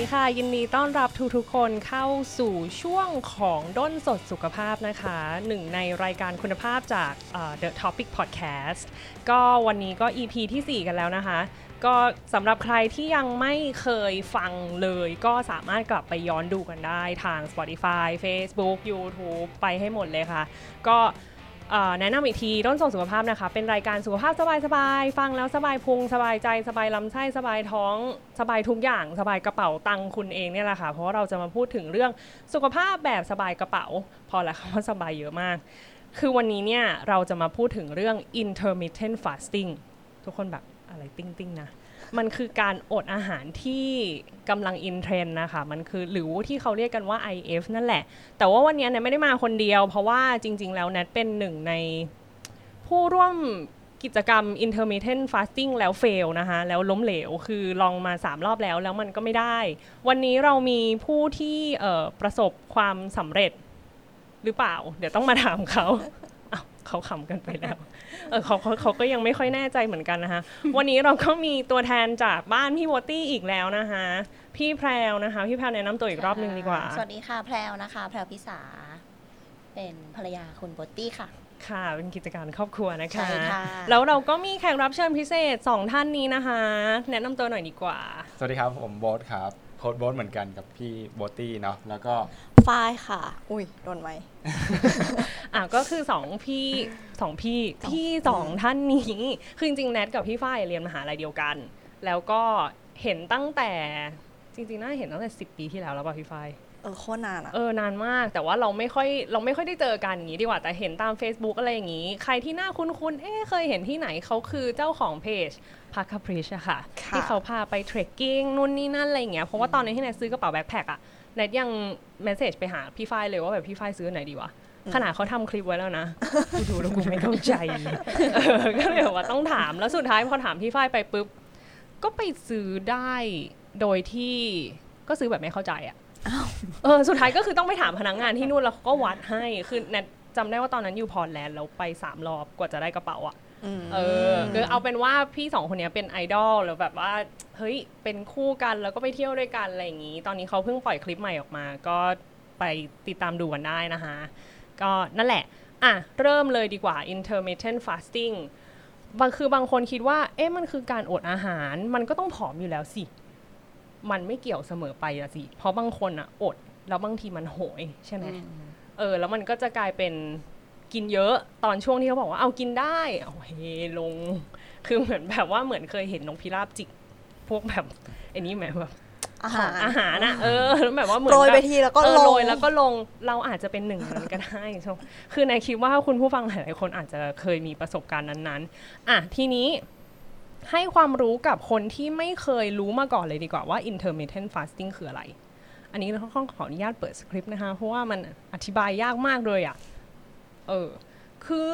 ดีค่ะ ยินดีต้อนรับทุกๆคนเข้าสู่ช่วงของด้นสดสุขภาพนะคะ หนึ่งในรายการคุณภาพจาก The Topic Podcast ก็วันนี้ก็ EP ทีสี่ 4 กันแล้วนะคะ ก็สำหรับใครที่ยังไม่เคยฟังเลยก็สามารถกลับไปย้อนดูกันได้ทาง Spotify Facebook YouTube ไปให้หมดเลยค่ะ ก็ แนะนำอีกทีต้นส่งสุขภาพนะคะ เป็นรายการสุขภาพสบายๆ ฟังแล้วสบายพุง สบายใจสบายลำไส้สบายท้อง สบายทุกอย่าง สบายกระเป๋าตังค์คุณเองเนี่ยแหละค่ะ เพราะเราจะมาพูดถึงเรื่องสุขภาพแบบสบายกระเป๋า พอแล้วคำว่าสบายเยอะมาก คือวันนี้เนี่ยเราจะมาพูดถึงเรื่อง intermittent fasting ทุกคนแบบอะไรติ้งติ้งๆนะ มันคือการอดอาหารที่กำลัง in trend นะคะ มันคือหรือที่เขาเรียกกันว่า IF นั่นแหละ แต่ว่าวันนี้เนี่ยไม่ได้มาคนเดียว เพราะว่าจริง ๆ แล้วแนทเป็นหนึ่งในผู้ร่วมกิจกรรม intermittent fasting แล้วเฟลนะคะ แล้วล้มเหลว คือลองมา 3 รอบแล้ว แล้วมันก็ไม่ได้ วันนี้เรามีผู้ที่ประสบความสำเร็จหรือเปล่า เดี๋ยวต้องมาถามเขา เขาขำกันไปแล้ว เออเขาเขาเขาก็ยังไม่ค่อยแน่ใจเหมือนกันนะคะวันนี้เราก็มีตัวแทนจากบ้านพี่วอตตี้อีกแล้วนะคะ พี่แพรวนะคะ พี่แพรวแนะนำตัวอีกรอบหนึ่งดีกว่า สวัสดีค่ะแพรวนะคะ แพรวพิสา เป็นภรรยาคุณโบตตี้ค่ะค่ะเป็นกิจการครอบครัวนะคะใช่ค่ะแล้วเราก็มีแขกรับเชิญพิเศษ 2 ท่านนี้นะคะ แนะนำตัวหน่อยดีกว่า สวัสดีครับผมโบ๊ทครับโค้ดโบ๊ทเหมือนกันกับพี่โบตี้เนาะแล้วก็ ฝ้ายค่ะ อุ้ยโดนไหมอะก็คือสองพี่สองพี่พี่สองท่านนี้คือจริงๆแนทกับพี่ฝ้ายเรียนมหาลัยเดียวกัน แล้วก็เห็นตั้งแต่จริงๆน่าเห็นตั้งแต่สิปีที่แล้วแล้วป่ะพี่ฝ้ายเออโคตรนานอะเออนานมากแต่ว่าเราไม่ค่อยเราไม่ค่อยได้เจอกันอย่างนี้ดีกว่าแต่เห็นตาม Facebook อะไรอย่างนี้ ใครที่น่าคุ้นๆเอ๊ะเคยเห็นที่ไหนเขาคือเจ้าของเพจพาคาพริชอะค่ะค่ะ ที่เขาพาไป trekking นู่นนี่นั่นอะไรอย่างเงี้ยเพราะว่าตอนนี้ที่แนทซื้อกระเป๋า backpack อะ แนทยัง message ไปหาพี่ฝ้ายเลยว่าแบบพี่ฝ้ายซื้ออันไหนดีวะขนาดเขาทำคลิปไว้แล้วนะ กูดูแล้วกูไม่เข้าใจเออก็เลยแบบว่าต้องถาม แล้วสุดท้ายพอถามพี่ฝ้ายไปปุ๊บ ก็ไปซื้อได้โดยที่ก็ซื้อแบบไม่เข้าใจอะเออ สุดท้ายก็คือต้องไปถามพนักงานที่นู่นแล้วเขาก็วัดให้ คือแนทจำได้ว่าตอนนั้นอยู่พอร์ตแลนด์แล้วไปสามรอบกว่าจะได้กระเป๋าอะมเออ คือเอาเป็นว่าพี่สองคนเนี้ยเป็นไอดอลแล้วแบบว่า เฮ้ยเป็นคู่กันแล้วก็ไปเที่ยวด้วยกันอะไรอย่างนี้ ตอนนี้เขาเพิ่งปล่อยคลิปใหม่ออกมา ก็ไปติดตามดูกันได้นะคะก็นั่นแหละ อะ เริ่มเลยดีกว่า intermittent fasting บางคือบางคนคิดว่า เอ๊ะมันคือการอดอาหาร มันก็ต้องผอมอยู่แล้วสิ มันไม่เกี่ยวเสมอไปอะสิ เพราะบางคนอะอด แล้วบางทีมันโหยใช่ไหมเออ แล้วมันก็จะกลายเป็นกินเยอะตอนช่วงที่เขาบอกว่าเอากินได้ เอาเฮลง คือเหมือนแบบว่าเหมือนเคยเห็นนกพิราบจิก พวกแบบไอ้นี้ไหมแบบอาหารอาหารนะเออแล้วแบบว่าเหมือนโปรยไปแบบทีแล้วก็เออลงโรยแล้วก็ลงเราอาจจะเป็นหนึ่งในนั้นก็ได้ชมคือในคิดว่าคุณผู้ฟังหลายๆคนอาจจะเคยมีประสบการณ์นั้นๆอะทีนี้ให้ความรู้กับคนที่ไม่เคยรู้มาก่อนเลยดีกว่าว่า intermittent fasting คืออะไร อันนี้เราต้องขออนุญาตเปิดสคริปต์นะคะ เพราะว่ามันอธิบายยากมากเลยอะ่ะ เออ คือ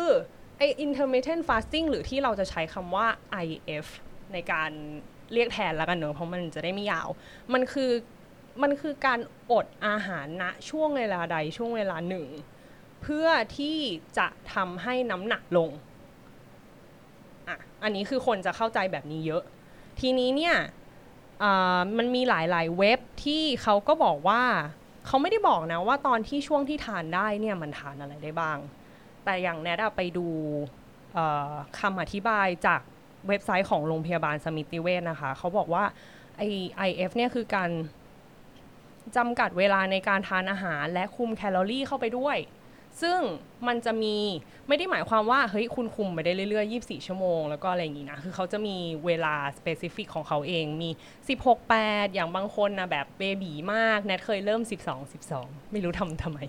ไอ intermittent fasting หรือที่เราจะใช้คำว่า IF ในการ เรียกแทนแล้วกันเนอะเพราะมันจะได้ไม่ยาว มันคือมันคือการอดอาหารณช่วงเวลาใดช่วงเวลาหนึ่ง เพื่อที่จะทำให้น้ำหนักลงอะอันนี้คือคนจะเข้าใจแบบนี้เยอะ ทีนี้เนี่ยมันมีหลายๆเว็บที่เขาก็บอกว่าเขาไม่ได้บอกนะว่าตอนที่ช่วงที่ทานได้เนี่ยมันทานอะไรได้บ้าง แต่อย่างแนทไปดูคำอธิบายจาก เว็บไซต์ของโรงพยาบาลสมิติเวชนะคะ เขาบอกว่าไอ้ IF เนี่ยคือการจำกัดเวลาในการทานอาหารและคุมแคลอรี่เข้าไปด้วย ซึ่งมันจะมีไม่ได้หมายความว่า เฮ้ย คุณคุมไปได้เรื่อยๆ 24 ชั่วโมง แล้วก็อะไรอย่างนี้นะ คือเขาจะมีเวลา specific ของเขาเองมี 16 8 อย่างบางคนนะแบบ baby มาก แนทเคยเริ่ม 12 12 ไม่รู้ทำทำไม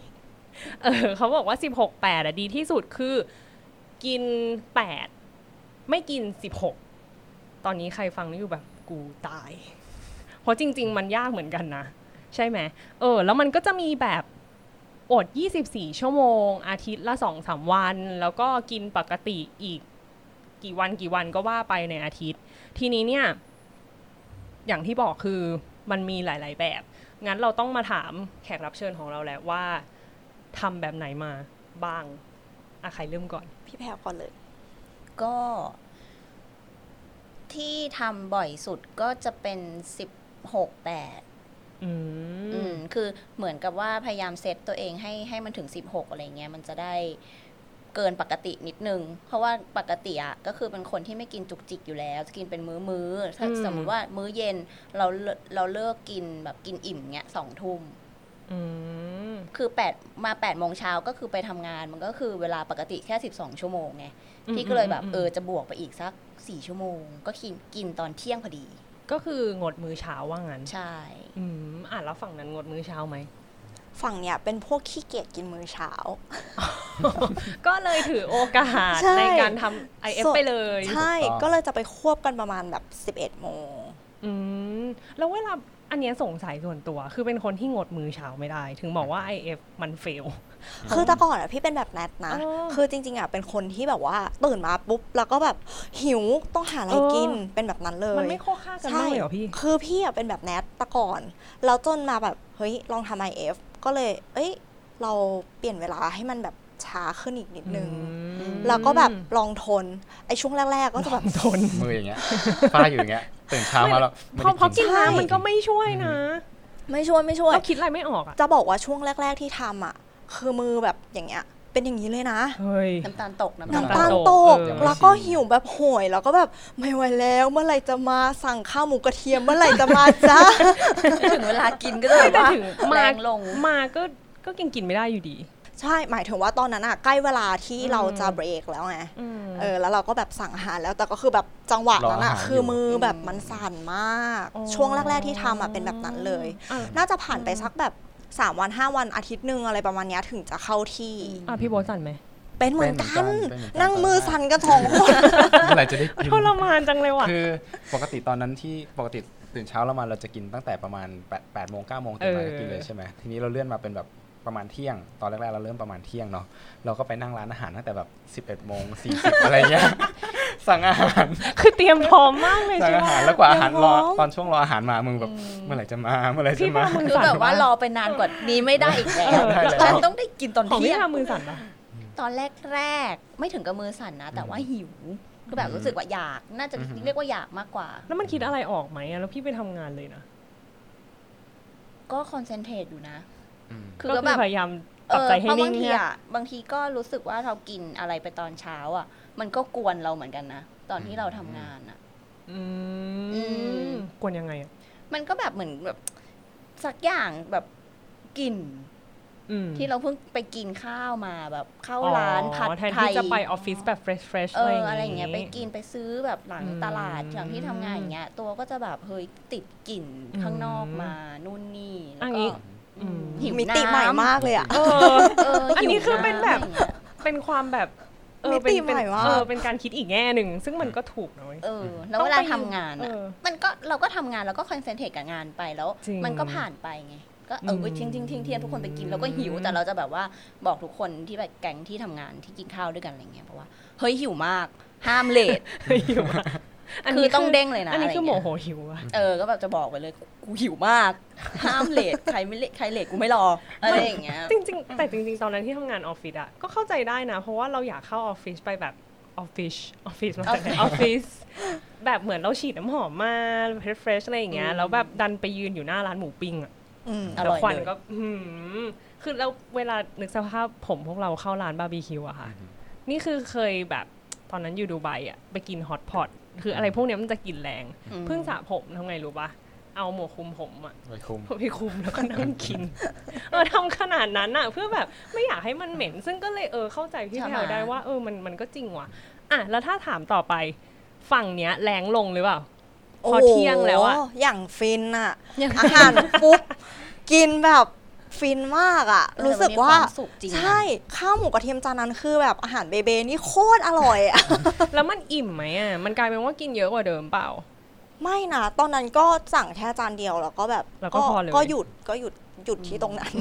เออเขาบอกว่า 16 8อะดีที่สุดคือกิน 8 ไม่กิน 16 ตอนนี้ใครฟังนี่อยู่แบบกูตาย เพราะจริง ๆ มันยากเหมือนกันนะ ใช่ไหมเออ แล้วมันก็จะมีแบบอด 24 ชั่วโมง อาทิตย์ละ 2-3 วัน แล้วก็กินปกติอีกกี่วันกี่วันก็ว่าไปในอาทิตย์ ทีนี้เนี่ย อย่างที่บอกคือมันมีหลาย ๆ แบบ งั้นเราต้องมาถามแขกรับเชิญของเราแหละว่าทำแบบไหนมาบ้างอะใครเริ่มก่อน พี่แพรก่อนเลย ก็ที่ทำบ่อยสุดก็จะเป็นสิบหกแปดอือืมมคือเหมือนกับว่าพยายามเซตตัวเองให้ให้มันถึง16อะไรเงี้ยมันจะได้เกินปกตินิดนึง เพราะว่าปกติอะก็คือเป็นคนที่ไม่กินจุกจิกอยู่แล้ว จะกินเป็นมื้อมื้อๆถ้าอืมสมมติว่ามื้อเย็นเราเลิเราเลิกกินแบบกินอิ่มเงี้ยสองทุ่มอืม คือแปดมา8ปดโมงเช้าก็คือไปทำงานมันก็คือเวลาปกติแค่ 12 ชั่วโมงไงพี่ก็เลยแบบเออจะบวกไปอีกสัก 4 ชั่วโมง ก็กินกินตอนเที่ยงพอดี ก็คืองดมื้อเช้าว่างั้น ใช่ อืมอะแล้วฝั่งนั้นงดมื้อเช้าไหม ฝั่งเนี้ยเป็นพวกขี้เกียจกินมื้อเช้า ก็เลยถือโอกาสใช่ในการทำ IF ส่วนไปเลย ใช่ถูกต้องก็เลยจะไปควบกันประมาณแบบ 11 โมงอืมแล้วเวลาอันเนี้ยสงสัยส่วนตัว คือเป็นคนที่งดมื้อเช้าไม่ได้ ถึงบอกว่า IF มันเฟล คือแต่ก่อนอะพี่เป็นแบบแนทนะอ๋อคือจริง ๆอะเป็นคนที่แบบว่าตื่นมาปุ๊บ แล้วก็แบบหิวต้องหาอะไรเออกินเป็นแบบนั้นเลย มันไม่ข้อค่ากันบ้างเลยเหรอพี่ คือพี่อะเป็นแบบแนทแต่ก่อน แล้วจนมาแบบ เฮ้ยลองทำ IF ก็เลย เอ้ย เราเปลี่ยนเวลาให้มันแบบช้าขึ้นอีกนิดนึงอืมแล้วก็แบบลองทน ไอ้ช่วงแรก ๆ ก็จะแบบทน มืออย่างเงี้ยฟ้าอยู่อย่างเงี้ยตื่นเช้ามาแล้วไม่พอได้พอกิกินนน้ำมันก็ไม่ช่วยนะ ไม่ช่วยไม่ช่วยเราคิดอะไรไม่ออกอะจะบอกว่าช่วงแรก ๆที่ทำอะ คือมือแบบอย่างเงี้ย เป็นอย่างนี้เลยนะ เฮ้ย น้ำตาลตกน้ำน้ำตาตาลลตกเออ แล้วก็หิวแบบโหยแล้วก็แบบไม่ไหวแล้วเมื่อไหร่จะมาสั่งข้าวหมูกระเทียมเมื่อไหร่จะมาจ้า ถึงเวลากินก็จะแบบแต่ว่าถึงแรมางลง มาก็ก็กินกินไม่ได้อยู่ดี ใช่หมายถึงว่าตอนนั้นอะใกล้เวลาที่อืมเราจะเบรกแล้วไงอืมเออแล้วเราก็แบบสั่งอาหารแล้วแต่ก็คือแบบจังหวะนั้นอะรออาหารคือมืออมแบบมันสั่นมาก อ๋อ ช่วงแรก ๆที่ทำอะเป็นแบบนั้นเลยอะน่าจะผ่านไปสักแบบ สามวันห้าวันอาทิตย์หนึ่งอะไรประมาณเนี้ยถึงจะเข้าที่ อะพี่โบทสั่นไหมเป็นเหมือนกันเป็นเหมือนกัน นั่งมือสั่นกันสองคนเมื่อไหร่จะได้กิน ทรมานจังเลยว่ะ คือปกติตอนนั้นที่ปกติตื่นเช้าแล้วมาเราจะกินตั้งแต่ประมาณ8 8โมง9โมงตื่นมาเออ ก็กินเลยใช่ไหมทีนี้เราเลื่อนมาเป็นแบบ ประมาณเที่ยง ตอนแรกๆเราเริ่มประมาณเที่ยงเนาะเราก็ไปนั่งร้านอาหารตั้งแต่แบบ 11โมง40 อะไรเงี้ยสั่งอาหารคือเตรียมพร้อมมากเลยสั่งใช่อาไหมหารแล้วกว่าอาหารรอเดี๋ยวพร้อมตอนช่วงรออาหารมามึงแบบเมื่อไหร่จะมาเมื่อไหร่พี่จะว่ามามือคือสั่นแบบว่าปะรอไปนานกว่านี้ไม่ได้อีกแล้วได้แล้วฉันต้องได้กินตอนของเที่พี่ยงทำมือสั่นปะตอนแรกๆไม่ถึงกับมือสั่นนะ แต่ว่าหิวก็แบบรู้สึกว่าอยากน่าจะอือหือเรียกว่าอยากมากกว่า แล้วมันคิดอะไรออกไหมอะแล้วพี่ไปทำงานเลยนะก็คอนเซนเทรตอยู่นะอืม คือก็ก็คืแบอบพยายามปเอรับอใจให้เพราะนิ่บางงทีเนี่ยอะบางทีก็รู้สึกว่าเรากินอะไรไปตอนเช้า อะ มันก็กวนเราเหมือนกันนะตอนที่เราทำงานอะอือืมมกวนยังไงอะมันก็แบบเหมือนแบบสักอย่างแบบกลิ่นอืมที่เราเพิ่งไปกินข้าวมาแบบเข้าอ๋อร้านผัดแทนไทที่ยจะไปออฟฟิศแบบเฟรชเฟรชเออะไรออย่างอะไรอย่างเงี้ยไปงี้กินไปซื้อแบบหลังอืมตลาดหลังที่ทำงานอย่างเงี้ย ตัวก็จะแบบเฮ้ยติดกลิ่นข้างนอกมานู่นนี่แล้วอันก็ นี้อืมอืมหิวมิติน้ำใหม่มากเลยอะเออเอออันหิวนี้คือเป็นแบบำอย่างงี้ยเป็นความแบบเออมิเป็นติเป็นใหม่มากเออเป็นการคิดอีกแง่หนึ่งซึ่งมันก็ถูกนะเว้ยเออแล้วต้องเวลาไปทำงานเออะอมันก็เราก็ทำงานแล้วก็คอนเซนเทรตกับงานไปแล้วจริงมันก็ผ่านไปไงก็เอออืมทิ้งทิ้งทิ้งเทียนทุกคนไปกินแล้วก็หิว แต่เราจะแบบว่าบอกทุกคนที่แบบแก๊งที่ทำงานที่กินข้าวด้วยกันอะไรเงี้ยเพราะว่าเฮ้ยหิวมาก ห้าม lateหิวอะน คือนี้ต้องเด้งเลยนะอันนี้คือโมะไรโหเงี้ยหิวอะเออก็แบบจะบอกไปเลยกูหิวมาก ห้าม late ใครไม่ late ใคร late กูไม่รออะไรอย่างเงี้ยจริง ๆ แต่จริง ๆ ตอนนั้นที่ทำงานออฟฟิศอะก็เข้าใจได้นะ เพราะว่าเราอยากเข้าออฟฟิศไปแบบออฟฟิศออฟฟิศมาจากไหนออฟฟิศแบบเหมือนเราฉีดน้ำหอมมา fresh อะไรอย่างเงี้ยอืมแล้วแบบดันไปยืนอยู่หน้าร้านหมูปิ้งอะอืมอร่แล้วอยควันเลยก็หืมคือแล้วเวลานึกสภาพผมพวกเราเข้าร้านบาร์บีคิวอะค่ะ นี่คือเคยแบบตอนนั้นอยู่ดูไบอะไปกินฮอตพอต คืออะไรพวกเนี้ยมันจะกินแรงอืมเพิ่งสระผมทำไงรู้ปะเอาหมวกคลุมผมอะไว้คุมไปคุมแล้วก็นั่งกิน เออทำขนาดนั้นอะเพื่อแบบไม่อยากให้มันเหม็น ซึ่งก็เลยเออเข้าใจพี่ใช่แพไหมลได้ว่า เออมันมันก็จริงว่ะอะแล้วถ้าถามต่อไปฝั่งเนี้ยแรงลงหรือเปล่าพอเที่ยงแล้วอะโโหอย่างฟินอะอย่างอาหารปุ๊บกินแบบ ฟินมากอะเออรู้สึกว่ามันมีความสุขจริงนะใช่ข้าวหมูกระเทียมจานนั้นคือแบบอาหารเบเบนี่โคตรอร่อยอะแล้วมันอิ่มไหมอะมันกลายเป็นว่ากินเยอะกว่าเดิมเปล่า ไม่นะตอนนั้นก็สั่งแค่จานเดียวแล้วก็แบบแล้วก็พอเลยก็หยุดก็หยุดหยุดที่ตรงนั้น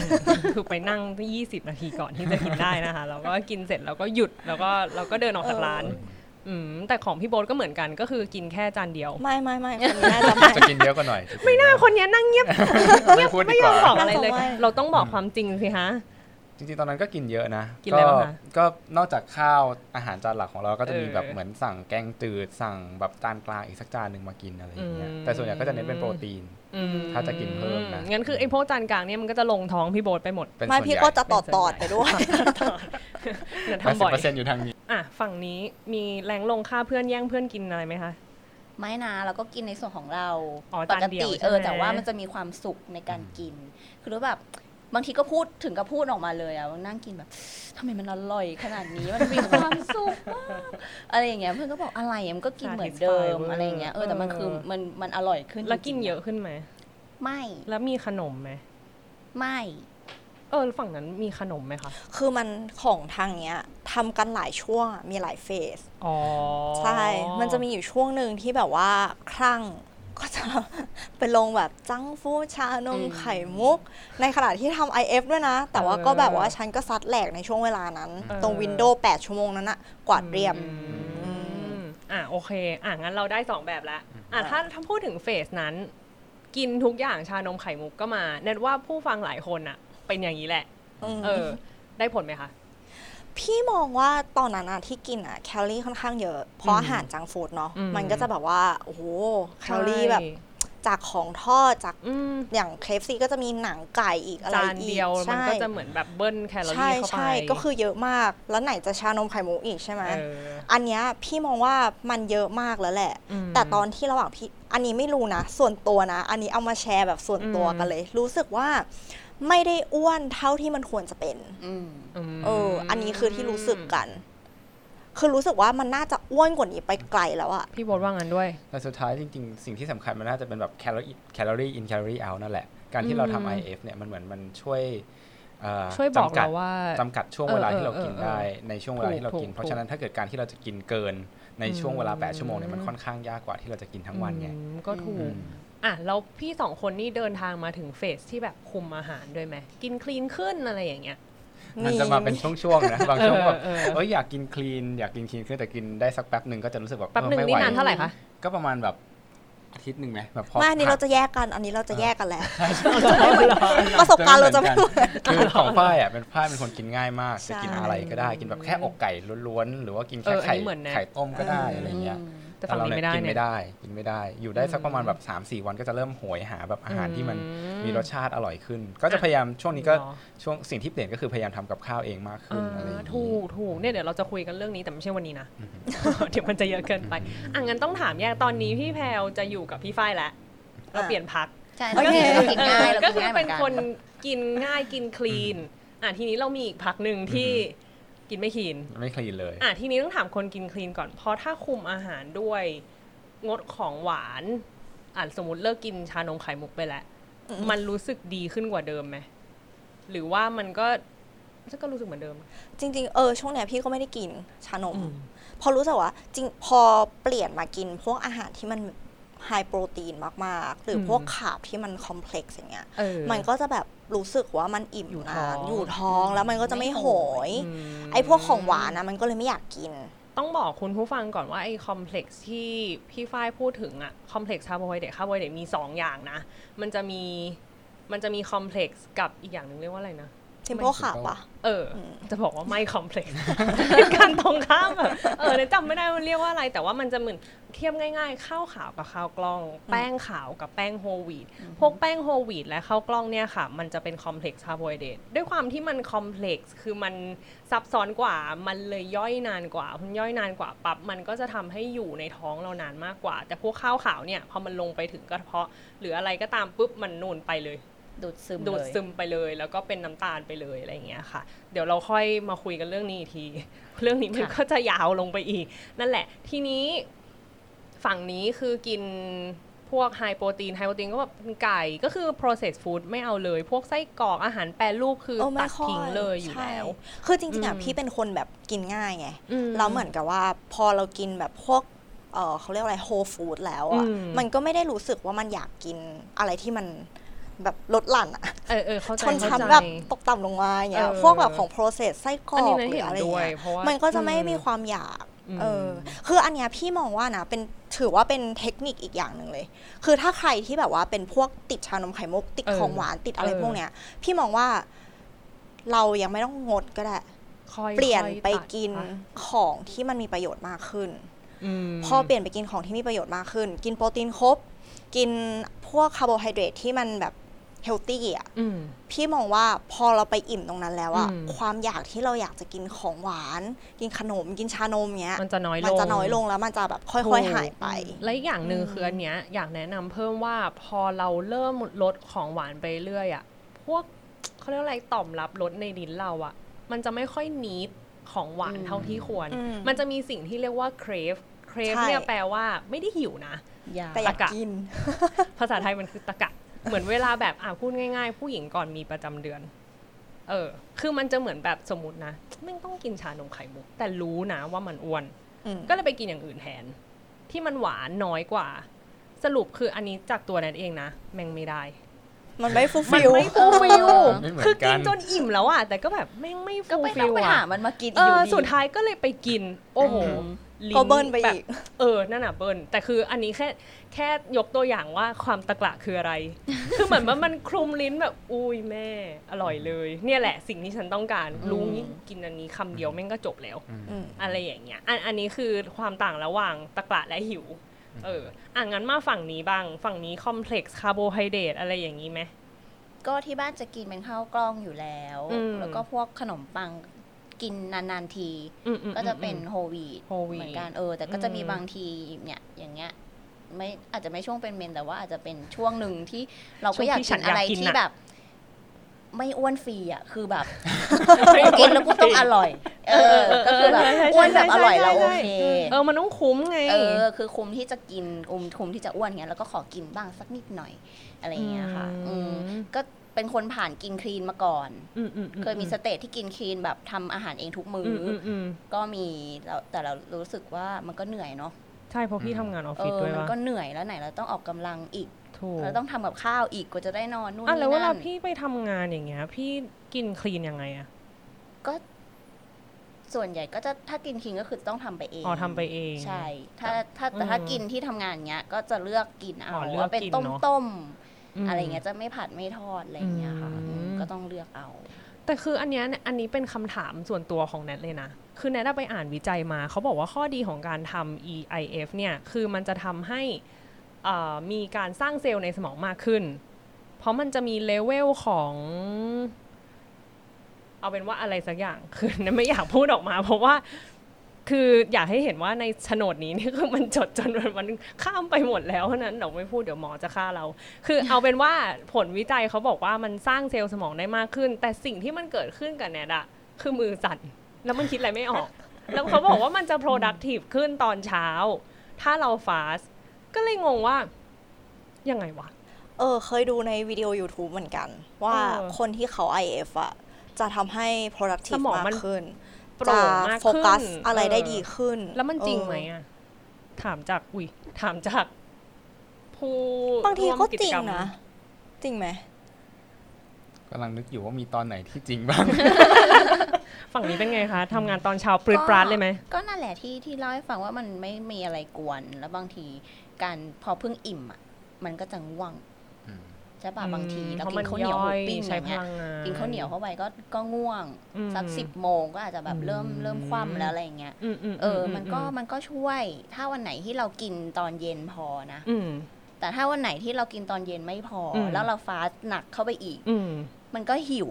คือไปนั่งยี่สิบนาทีก่อนที่จะกินได้นะคะแล้วก็กินเสร็จแล้วก็หยุดแล้วก็เราก็เดินออกจากร้าน อืมแต่ของพี่โบ๊ทก็เหมือนกันก็คือกินแค่จานเดียว ไม่ไม่ไม่คนนี้น่าจะไม่จะกินเยอะกว่าหน่อย ไม่น่าคนเนี้ยนั่งเงียบไม่พูดดีไม่กยอว่ามบอกอะไรเลยน่าจะไม่เราต้องบอกความจริงสิฮะจริงๆ ตอนนั้นก็กินเยอะนะ กินอะไรบ้างคะก็นอกจากข้าวอาหารจานหลักของเราก็จะมีเออแบบเหมือนสั่งแกงจืด สั่งแบบจานกลางอีกสักจานหนึ่งมากินอะไรอย่างเงี้ยอืมแต่ส่วนใหญ่ก็จะเน้นเป็นโปรตีนอืม ถ้าจะกินเพิ่มนะงั้นคือไอ้พวกจานกลางเนี่ยมันก็จะลงท้องพี่โบ๊ทไปหมดเป็นไม่ส่วนพี่ใหญ่ก็จะตอดตอดๆไปด้วยเดี๋ยวแปดทำสิบบ่อยเปอร์เซ็นต์อยู่ทางนี้อะฝั่งนี้มีแรงลงค่าเพื่อนแย่งเพื่อนกินอะไรไหมคะไม่นะเราก็กินในส่วนของเราอ๋อปจานกเดียวติใช่ไหมเออแต่ว่ามันจะมีความสุขในการกิน คือรู้แบบ บางทีก็พูดถึงกับพูดออกมาเลยอะว่านั่งกินแบบทำไมมันอร่อยขนาดนี้มันมีความสุขมากอะไรอย่างเงี้ยเพื่อนก็บอกอะไรอะมันก็กินเหมือนเดิม Satisfy อะไรอย่างเงี้ยเออแต่มันคือมันมันอร่อยขึ้นแล้วกินจริงๆเยอะขึ้นไหมไม่ แล้วมีขนมไหมไม่ เออฝั่งนั้นมีขนมไหมคะ คือมันของทางเนี้ยทำกันหลายช่วงอะมีหลายเฟสอ๋อใช่ มันจะมีอยู่ช่วงหนึ่งที่แบบว่าคลั่ง ก็จะไปลงแบบจังฟูดชานมไข่มุก ในขณะที่ทำ IF ด้วยนะ แต่ว่าก็แบบว่าฉันก็ซัดแหลกในช่วงเวลานั้น ตรงวินโดว์8ชั่วโมงนั้นอะกวาดเรียบอืมอะโอเค อะงั้นเราได้สองแบบแล้วอะถ้าถ้าพูดถึงเฟสนั้น กินทุกอย่างชานมไข่มุกก็มาแนทว่าผู้ฟังหลายคนอะเป็นอย่างนี้แหละอืมเออ ได้ผลไหมคะ พี่มองว่าตอนนั้นอะที่กินอะแคลอรี่ค่อนข้างเยอะ เพราะอืมอาหาร junk food เนาะอืมมันก็จะแบบว่า โอ้โหแคลอรี่แบบจากของทอดจากอืมอย่าง KFC ก็จะมีหนังไก่อีกอะไรจานอีกเดียวมันใช่ก็จะเหมือนแบบเบิ้ลแคลอใช่รี่เข้าไปใช่ก็คือเยอะมาก แล้วไหนจะชานมไข่มุกอีกใช่ไหมเอออันเนี้ยพี่มองว่ามันเยอะมากแล้วแหละมแต่ตอนที่ระหว่างพี่อันนี้ไม่รู้นะ ส่วนตัวนะ อันนี้เอามาแชร์แบบส่วนตัวอืมกันเลย รู้สึกว่า ไม่ได้อ้วนเท่าที่มันควรจะเป็นอืมมเออ อันนี้คือที่รู้สึกกัน คือรู้สึกว่ามันน่าจะอ้วนกว่านี้ไปไกลแล้วอะพี่โบทว่างั้นด้วย แต่สุดท้ายจริง ๆ สิ่งที่สำคัญมันน่าจะเป็นแบบแคลอรี่แคลอรี่อินแคลอรี่เอานั่นแหละ การที่เราอืมทำ IF เนี่ยมันเหมือนมันช่วยเอ่อช่วยบอกจำกัดเราว่าจำกัดช่วงเออเวลาเออที่เรากินเออได้ในช่วงเวลาถูกที่เรากินถูกเพราะฉะนั้นถ้าเกิดการที่เราจะกินเกินในช่วงเวลาอืม8ชั่วโมงเนี่ยมันค่อนข้างยากกว่าที่เราจะกินทั้งวันไงอืมก็ถูอืกม อะแล้วพี่สองคนนี่เดินทางมาถึงเฟสที่แบบคุมอาหารด้วยไหมกินคลีนขึ้นอะไรอย่างเงี้ยมันจะมาเป็นช่วงๆนะบางช่วงแบบเออเออเอ้ยอยากกินคลีนอยากกินคลีนขึ้นแต่กินได้สักแป๊บหนึ่งก็จะรู้สึกแบบแป๊บหนึ่งเออนี่ไม่ไหวนานเท่าไหร่คะก็ประมาณแบบอาทิตย์หนึ่งไหมแบบพอไม่อันนี้ผ่เราจะแยกกัน อันนี้เราจะแยกกันแล้วประสบการณ์เราจะไม่เหมือนคือของฝ้ายอะเป็นฝ้ายเป็นคนกินง่ายมากใช่จะกินอะไรก็ได้ กินแบบแค่อกไก่ล้วนๆหรือว่ากินเอแค่ออันไข่นี้เหมือนนะไข่ต้มก็ได้อะไรเงี้ย แต่ฝั่งนี้ไม่ได้กินเนี่ไม่ยได้กินไม่ได้ อยู่ได้สักประมาณแบบ3าสี่วันก็จะเริ่มโหยหาแบบอาหารที่มันอืมมีรสชาติอร่อยขึ้น ก็จะพยายามช่วงนี้ก็เหรอช่วงสิ่งที่เปลี่ยนก็คือพยายามทำกับข้าวเองมากขึ้นอะไรอย่างถูนี้กถูกเนี่ยเดี๋ยวเราจะคุยกันเรื่องนี้แต่ไม่ใช่วันนี้นะเดี๋ยวมันจะเยอะเกินไปอะงั้นต้องถามแยกตอนนี้พี่แพลวจะอยู่กับพี่ฝ้ายแล้วเราเปลี่ยนพักใช่โอเคเรากินง่ายเราก็กินคือง่ายเหมืเป็อนนกันคนกินง่ายกินคลีนอะทีนี้เรามีอีกพักหนึ่งที่ กินไม่คลีนไม่คลีนเลย อะทีนี้ต้องถามคนกินคลีนก่อน เพราะถ้าคุมอาหารด้วยงดของหวานอะสมมติเลิกกินชานมไข่มุกไปแล้วอืมมันรู้สึกดีขึ้นกว่าเดิมไหมหรือว่ามันก็ฉันก็รู้สึกเหมือนเดิม จริง ๆ เออ ช่วงเนี้ยพี่ก็ไม่ได้กินชานมอืมพอรู้สึกว่า จริงพอเปลี่ยนมากินพวกอาหารที่มัน high protein มาก ๆ หรืออมพวก carb ที่มัน complex อย่างเงี้ยเออมันก็จะแบบรู้สึกว่ามันอิ่มอยู่นาท้อนงอยู่ท้องแล้วมันก็จะไม่โหยมไอ้พวกของหวานนะมันก็เลยไม่อยากกิน ต้องบอกคุณผู้ฟังก่อนว่าไอ้ complex ที่พี่ฝ้ายพูดถึงอะ complex carbohydrate คาร์โบไฮเดรตมี 2 อย่างนะ มันจะมีมันจะมี complex กับอีกอย่างหนึ่งเรียกว่าอะไรนะ simple carb ปะเอออมจะบอกว่าไม่ complexเป็นการตรงข้ามแบบเออเนี่ยจำไม่ได้มันเรียกว่าอะไร แต่ว่ามันจะเหมือนเทียบง่ายๆข้าวขาวกับข้าวกล้อง แป้งขาวกับแป้งโฮลวีตพวกแป้งโฮลวีตและข้าวกล้องเนี่ยค่ะ มันจะเป็น complex carbohydrate ด้วยความที่มัน complex คือมันซับซ้อนกว่ามันเลยย่อยนานกว่ามันย่อยนานกว่าปั๊บมันก็จะทำให้อยู่ในท้องเรานานมากกว่า แต่พวกข้าวขาวเนี่ยพอมันลงไปถึงกระเพาะ หรืออะไรก็ตามปุ๊บมันนูนไปเลย ดูดซึมดูดเลยซึมไปเลย แล้วก็เป็นน้ำตาลไปเลยอะไรอย่างเงี้ยค่ะ เดี๋ยวเราค่อยมาคุยกันเรื่องนี้อีกที เรื่องนี้มันค่ะก็จะยาวลงไปอีก นั่นแหละ ทีนี้ฝั่งนี้คือกินพวกไฮโปรตีนไฮโปรตีนก็แบบไก่ก็คือ processed food ไม่เอาเลย พวกไส้กรอกอาหารแปรรูปคือเออไม่ตัดค่อยทิ้งเลยอยู่ใช่แล้ว คือจริงๆอะอืมพี่เป็นคนแบบกินง่ายไงอืมแล้วเหมือนกับว่าพอเรากินแบบพวกเออเขาเรียกว่าอะไรโฮฟู้ดแล้วอะอืมมันก็ไม่ได้รู้สึกว่ามันอยากกินอะไรที่มัน แบบลดหลั่นอะเออเออเข้าใจชนชั้นเข้าใจแบบตกต่ำลงมาอย่างเงี้ยเออพวกแบบของ process ไส้กรออันนี้กนะหรืเห็อนอะไรด้วยเงี้ยเพราะว่ามันก็จะไม่อืมีความอยากอืมเออคืออันเนี้ยพี่มองว่านะเป็นถือว่าเป็นเทคนิคอีกอย่างหนึ่งเลย คือถ้าใครที่แบบว่าเป็นพวกติดชานมไข่มุก ติดเออของหวานติดอะไรเออพวกเนี้ย พี่มองว่าเรายังไม่ต้องงดก็ได้ค่อยๆเปลี่ยนไปตัดกินปะของที่มันมีประโยชน์มากขึ้นอืมพอเปลี่ยนไปกินของที่มีประโยชน์มากขึ้น กินโปรตีนครบ กินพวกคาร์โบไฮเดรตที่มันแบบ healthy อะอืมพี่มองว่าพอเราไปอิ่มตรงนั้นแล้วอะอืมความอยากที่เราอยากจะกินของหวาน กินขนมกินชานมเงี้ยมันจะน้อยลงมันจะน้อยลงแล้วมันจะแบบค่อยๆหายไปถูก และอีกอย่างหนึ่งอืมคืออันเนี้ยอยากแนะนำเพิ่มว่าพอเราเริ่มลดของหวานไปเรื่อยอะพวกเขาเรียกว่าอะไรต่อมรับรสในลิ้นเราอะมันจะไม่ค่อย need ของหวานอืมเท่าที่ควรอืมมันจะมีสิ่งที่เรียกว่า crave crave ใช่เนี่ยแปลว่าไม่ได้หิวนะอยากแต่อยากตะกะกิน ภาษาไทยมันคือตะกะ เหมือนเวลาแบบอะพูดง่าย ๆ ผู้หญิงก่อนมีประจำเดือน เออ คือมันจะเหมือนแบบสมมตินะไม่ต้องกินชานมไข่มุก แต่รู้นะว่ามันอ้วนอืมก็เลยไปกินอย่างอื่นแทน ที่มันหวานน้อยกว่า สรุปคืออันนี้จากตัวนั้นเองนะแม่งไม่ได้ มันไม่ฟูมันฟิลไม่ฟูลฟิลไม่เหมือนคือกิกันนจนอิ่มแล้วอะแต่ก็แบบแม่งไม่ก็ฟูลไม่ฟิต้องลไปอะหามันมากินเออีกยู่อดี สุดท้ายก็เลยไปกิน โอ้โห อืมลิ้น ก็เบิ้ลไปแบบอีกเออนั่นน่ะเบิ้ลแต่คืออันนี้แค่แค่ยกตัวอย่างว่าความตะกละคืออะไร คือเหมือนว่ามันคลุมลิ้นแบบอุ้ยแม่ อร่อยเลย เนี่ยแหละสิ่งที่ฉันต้องการอืมรู้งี้กินอันนี้คำเดียวแม่งก็จบแล้วอืมอะไรอย่างเงี้ยอันอันนี้คือความต่างระหว่างตะกละและหิว เอออะงั้นมาฝั่งนี้บ้าง ฝั่งนี้คอมเพล็กซ์คาร์โบไฮเดรตอะไรอย่างนี้ไหมก็ที่บ้านจะกินเป็นข้าวกล้องอยู่แล้วอืมแล้วก็พวกขนมปัง กินนานๆทีอืมอืมก็จะเป็นอืมโฮลวีต whole wheat เหมือนกันเออ แต่ก็จะมีอืมบางทีเนี่ยอย่างเงี้ยไม่อาจจะไม่ช่วงเป็นเมนแต่ว่าอาจจะเป็นช่วงหนึ่งที่เราก็อยากช่วงที่ฉักินนอะไรอยากกินที่น่ะแบบ ไม่อ้วนฟรีอะ คือแบบกินแล้วกูต้องอร่อย เออ ก็คือแบบอ้วนแบบอร่อยเราโอเคเออมันต้องคุ้มไง เออ คือคุมที่จะกินคุมคุมที่จะอ้วนเงี้ยแล้วก็ขอกินบ้างสักนิดหน่อย อะไรอย่างเงี้ยค่ะ อือืมมก็ เป็นคนผ่านกิน clean มาก่อนอืมอืมอืเคยมมี stage ที่กิน clean แบบทำอาหารเองทุกมื้อือมออืมอืมก็มีแล้วแต่เรารู้สึกว่ามันก็เหนื่อยเนาะใช่เพราะพี่ทำงานออฟเอฟิศอด้วยมันว่าก็เหนื่อยแล้วไหนเราต้องออกกำลังอีกถูกเราต้องทำกับข้าวอีกกว่าจะได้นอนนู่นอะนี่แล้วเวลานั่นพี่ไปทำงานอย่างเงี้ย พี่กิน clean ยังไงอะก็ส่วนใหญ่ก็จะถ้ากิน clean ก็คือต้องทำไปเอง อ๋อทำไปเอง ใช่ ถ้าถ้าแต่ถ้าอืมกินที่ทำงานเงี้ย ก็จะเลือกกินเอาอ๋อเลือกว่าเป็นกินต้มเนอะต้มม อะไรเงี้ยจะไม่ผัดไม่ทอดอะไรเงี้ยค่ะอืมอืมก็ต้องเลือกเอา แต่คืออันเนี้ยเนี่ยอันนี้เป็นคำถามส่วนตัวของแนทเลยนะ คือแนทได้ไปอ่านวิจัยมาเขาบอกว่าข้อดีของการทำ EIF เนี่ยคือมันจะทำให้เอ่อมีการสร้างเซลล์ในสมองมากขึ้น เพราะมันจะมีเลเวลของเอาเป็นว่าอะไรสักอย่างคือแนทไม่อยากพูดออกมา เพราะว่า คืออยากให้เห็นว่าในโฉนดนี้นี่คือมันจดจนมันมันข้ามไปหมดแล้วเพราะฉะนั้นเราไม่พูดเดี๋ยวหมอจะฆ่าเรา คือเอาเป็นว่าผลวิจัยเขาบอกว่ามันสร้างเซลล์สมองได้มากขึ้น แต่สิ่งที่มันเกิดขึ้นกับแนทอะคือมือสั่นแล้วมันคิดอะไรไม่ออก แล้วเขาบอกว่ามันจะ productive ขึ้นตอนเช้า ถ้าเรา fast ก็เลยงงว่า ยังไงวะ เออ เคยดูในวิดีโอ YouTube เหมือนกัน ว่าเออคนที่เขา IF อะจะทำให้ส productive มองมามักนขึ้น โปร่จะงมากโฟขึ้นกัสอะไรได้เดีขึ้น แล้วมันจริงเออไหมอะถามจากอุ้ยถามจาก ผู้บางทีร่วมก็จจริงกมนะ จริงไหมกำลังนึกอยู่ว่ามีตอนไหนที่จริงบ้าง ฝั่งนี้เป็นไงคะทำงานตอนเช้าปริดปราดเลยไหม ก็นั่นแหละที่ที่เล่าให้ฟังว่ามันไม่มีอะไรกวน แล้วบางทีการพอเพิ่งอิ่มอะ มันก็จะง่วงอืม ใช่ป่ะอืมบางทีเราเพราะกิมันนข้าวเหนียวหมูย่อยปิ้งใช้อย่างเงี้ยพลังงานกินข้าวเหนียวเข้าไปก็ก็ง่วงอืมสักสิบโมงก็อาจจะแบบเริ่มอืมเริ่มคว่ำแล้วอะไรอย่างเงี้ยอืมอืมเอออ มันก็อืมันก็ช่วย ถ้าวันไหนที่เรากินตอนเย็นพอนะอืมแต่ถ้าวันไหนที่เรากินตอนเย็นไม่พออมแล้วเราฟาสต์หนักเข้าไปอีกอืมมันก็หิว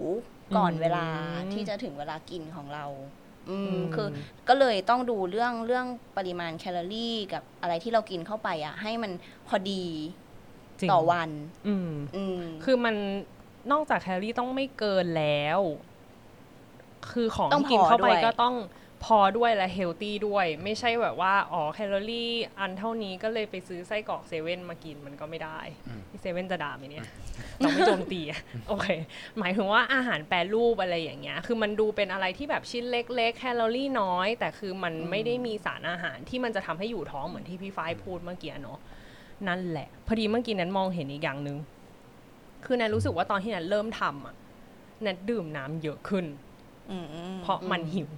ก่อนอืมเวลาที่จะถึงเวลากินของเราอืมอืมคือก็เลยต้องดูเรื่องเรื่องปริมาณแคลอรี่กับอะไรที่เรากินเข้าไปอะ ให้มันพอดีจริง ต่อวัน อืมอืมคือมันนอกจากแคลอรี่ต้องไม่เกินแล้ว คือของต้องที่กินเข้าพอด้ไปวยก็ต้องพอด้วยและ healthy ด้วย ไม่ใช่แบบว่า อ๋อแคลอรี่ อันเท่านี้ก็เลยไปซื้อไส้กรอกเซเว่นมากินมันก็ไม่ได้อืมที่เซเว่นจะด่าไหมเนี่ยเราไม่โจมตีอะโอเค หมายถึงว่าอาหารแปรรูปอะไรอย่างเงี้ย คือมันดูเป็นอะไรที่แบบชิ้นเล็กๆ แคลอรี่น้อย แต่คือมันไม่ได้มีสารอาหารที่มันจะทำให้อยู่ท้องเหมือนที่พี่ฝ้ายพูดเมื่อกี้เนาะ นั่นแหละ พอดีเมื่อกี้นั้นมองเห็นอีกอย่างหนึ่งคือแนนรู้สึกว่าตอนที่แนนเริ่มทำอะแนนดื่มน้ำเยอะขึ้นอืมเพราะมันหิว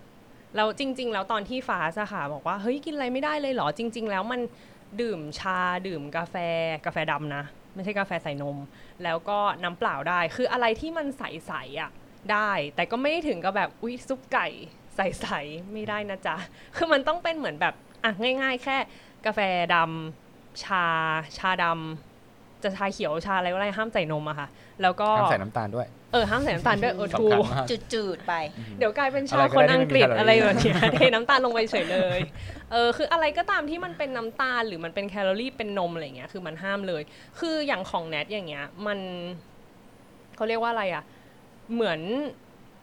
แล้วจริง ๆ แล้วตอนที่ฟ้าสะค่ะบอกว่าเฮ้ยกินอะไรไม่ได้เลยเหรอจริง ๆ แล้วมันดื่มชาดื่มกาแฟกาแฟดำนะ ไม่ใช่กาแฟใส่นม แล้วก็น้ำเปล่าได้ คืออะไรที่มันใสๆอะได้ แต่ก็ไม่ได้ถึงกับแบบอุ้ยซุปไก่ใสๆไม่ได้นะจ๊ะ คือมันต้องเป็นเหมือนแบบอะง่าย ๆ แค่กาแฟดำ ชาชาดำจะชาเขียวชาอะไรก็ได้ห้ามใส่นมอะค่ะ แล้วก็ห้ามใส่น้ำตาลด้วยเออห้ามใส่น้ำตาลด้วยเออถูสำคัญกมากจืดๆไป เดี๋ยวกลายเป็นอะชาไรก็คนได้ที่อังกฤษไม่มีอะไรแคลอรี่แบบเนี้ยเทน้ำตาลลงไปเฉยเลยเออคืออะไรก็ตามที่มันเป็นน้ำตาลหรือมันเป็นแคลอรี่เป็นนมอะไรเงี้ยคือมันห้ามเลย คืออย่างของแนทอย่างเงี้ย มันเขาเรียกว่าอะไรอะ เหมือน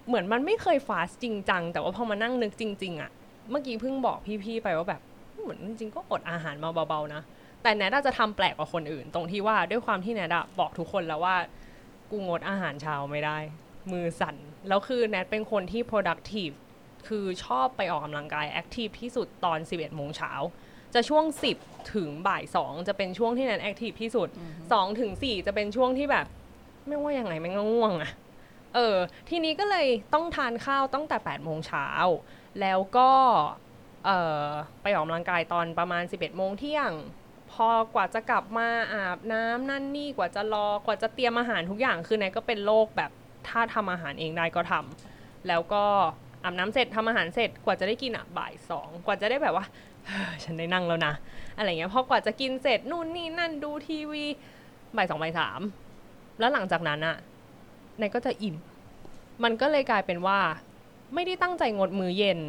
เหมือนมันไม่เคยฟาสต์จริงจังแต่ว่าพอมานั่งนึกจริง ๆ อะ เมื่อกี้เพิ่งบอกพี่ๆไปว่าแบบเหมือนจริงๆก็อดอาหารมาเบาๆนะ แต่แนทอาจจะทำแปลกกว่าคนอื่น ตรงที่ว่าด้วยความที่แนทอะบอกทุกคนแล้วว่ากูงดอาหารเช้าไม่ได้ มือสั่น แล้วคือแนทเป็นคนที่ productive คือชอบไปออกกำลังกาย active ที่สุดตอน 11โมงเช้าจะช่วง 10 ถึงบ่าย 2 จะเป็นช่วงที่แนท active ที่สุด 2 ถึง 4 จะเป็นช่วงที่แบบ ไม่ว่ายังไงมันก็ง่วงอะเออ ทีนี้ก็เลยต้องทานข้าวตั้งแต่ 8 โมงเช้า แล้วก็ เอ่อไปออกกำลังกายตอนประมาณ 11 โมงเที่ยง พอกว่าจะกลับมาอาบน้ำนั่นนี่กว่าจะรอกว่าจะเตรียมอาหารทุกอย่างคือแนก็เป็นโรคแบบถ้าทำอาหารเองได้ก็ทำแล้วก็อาบน้ำเสร็จทำอาหารเสร็จกว่าจะได้กินอะบ่ายสองกว่าจะได้แบบว่าฉันได้นั่งแล้วนะอะไรเงี้ยพอกว่าจะกินเสร็จนู่นนี่นั่นดูทีวีบ่ายสองบ่ายสามแล้วหลังจากนั้นอะแนก็จะอิ่ม มันก็เลยกลายเป็นว่า ไม่ได้ตั้งใจงดมื้อเย็น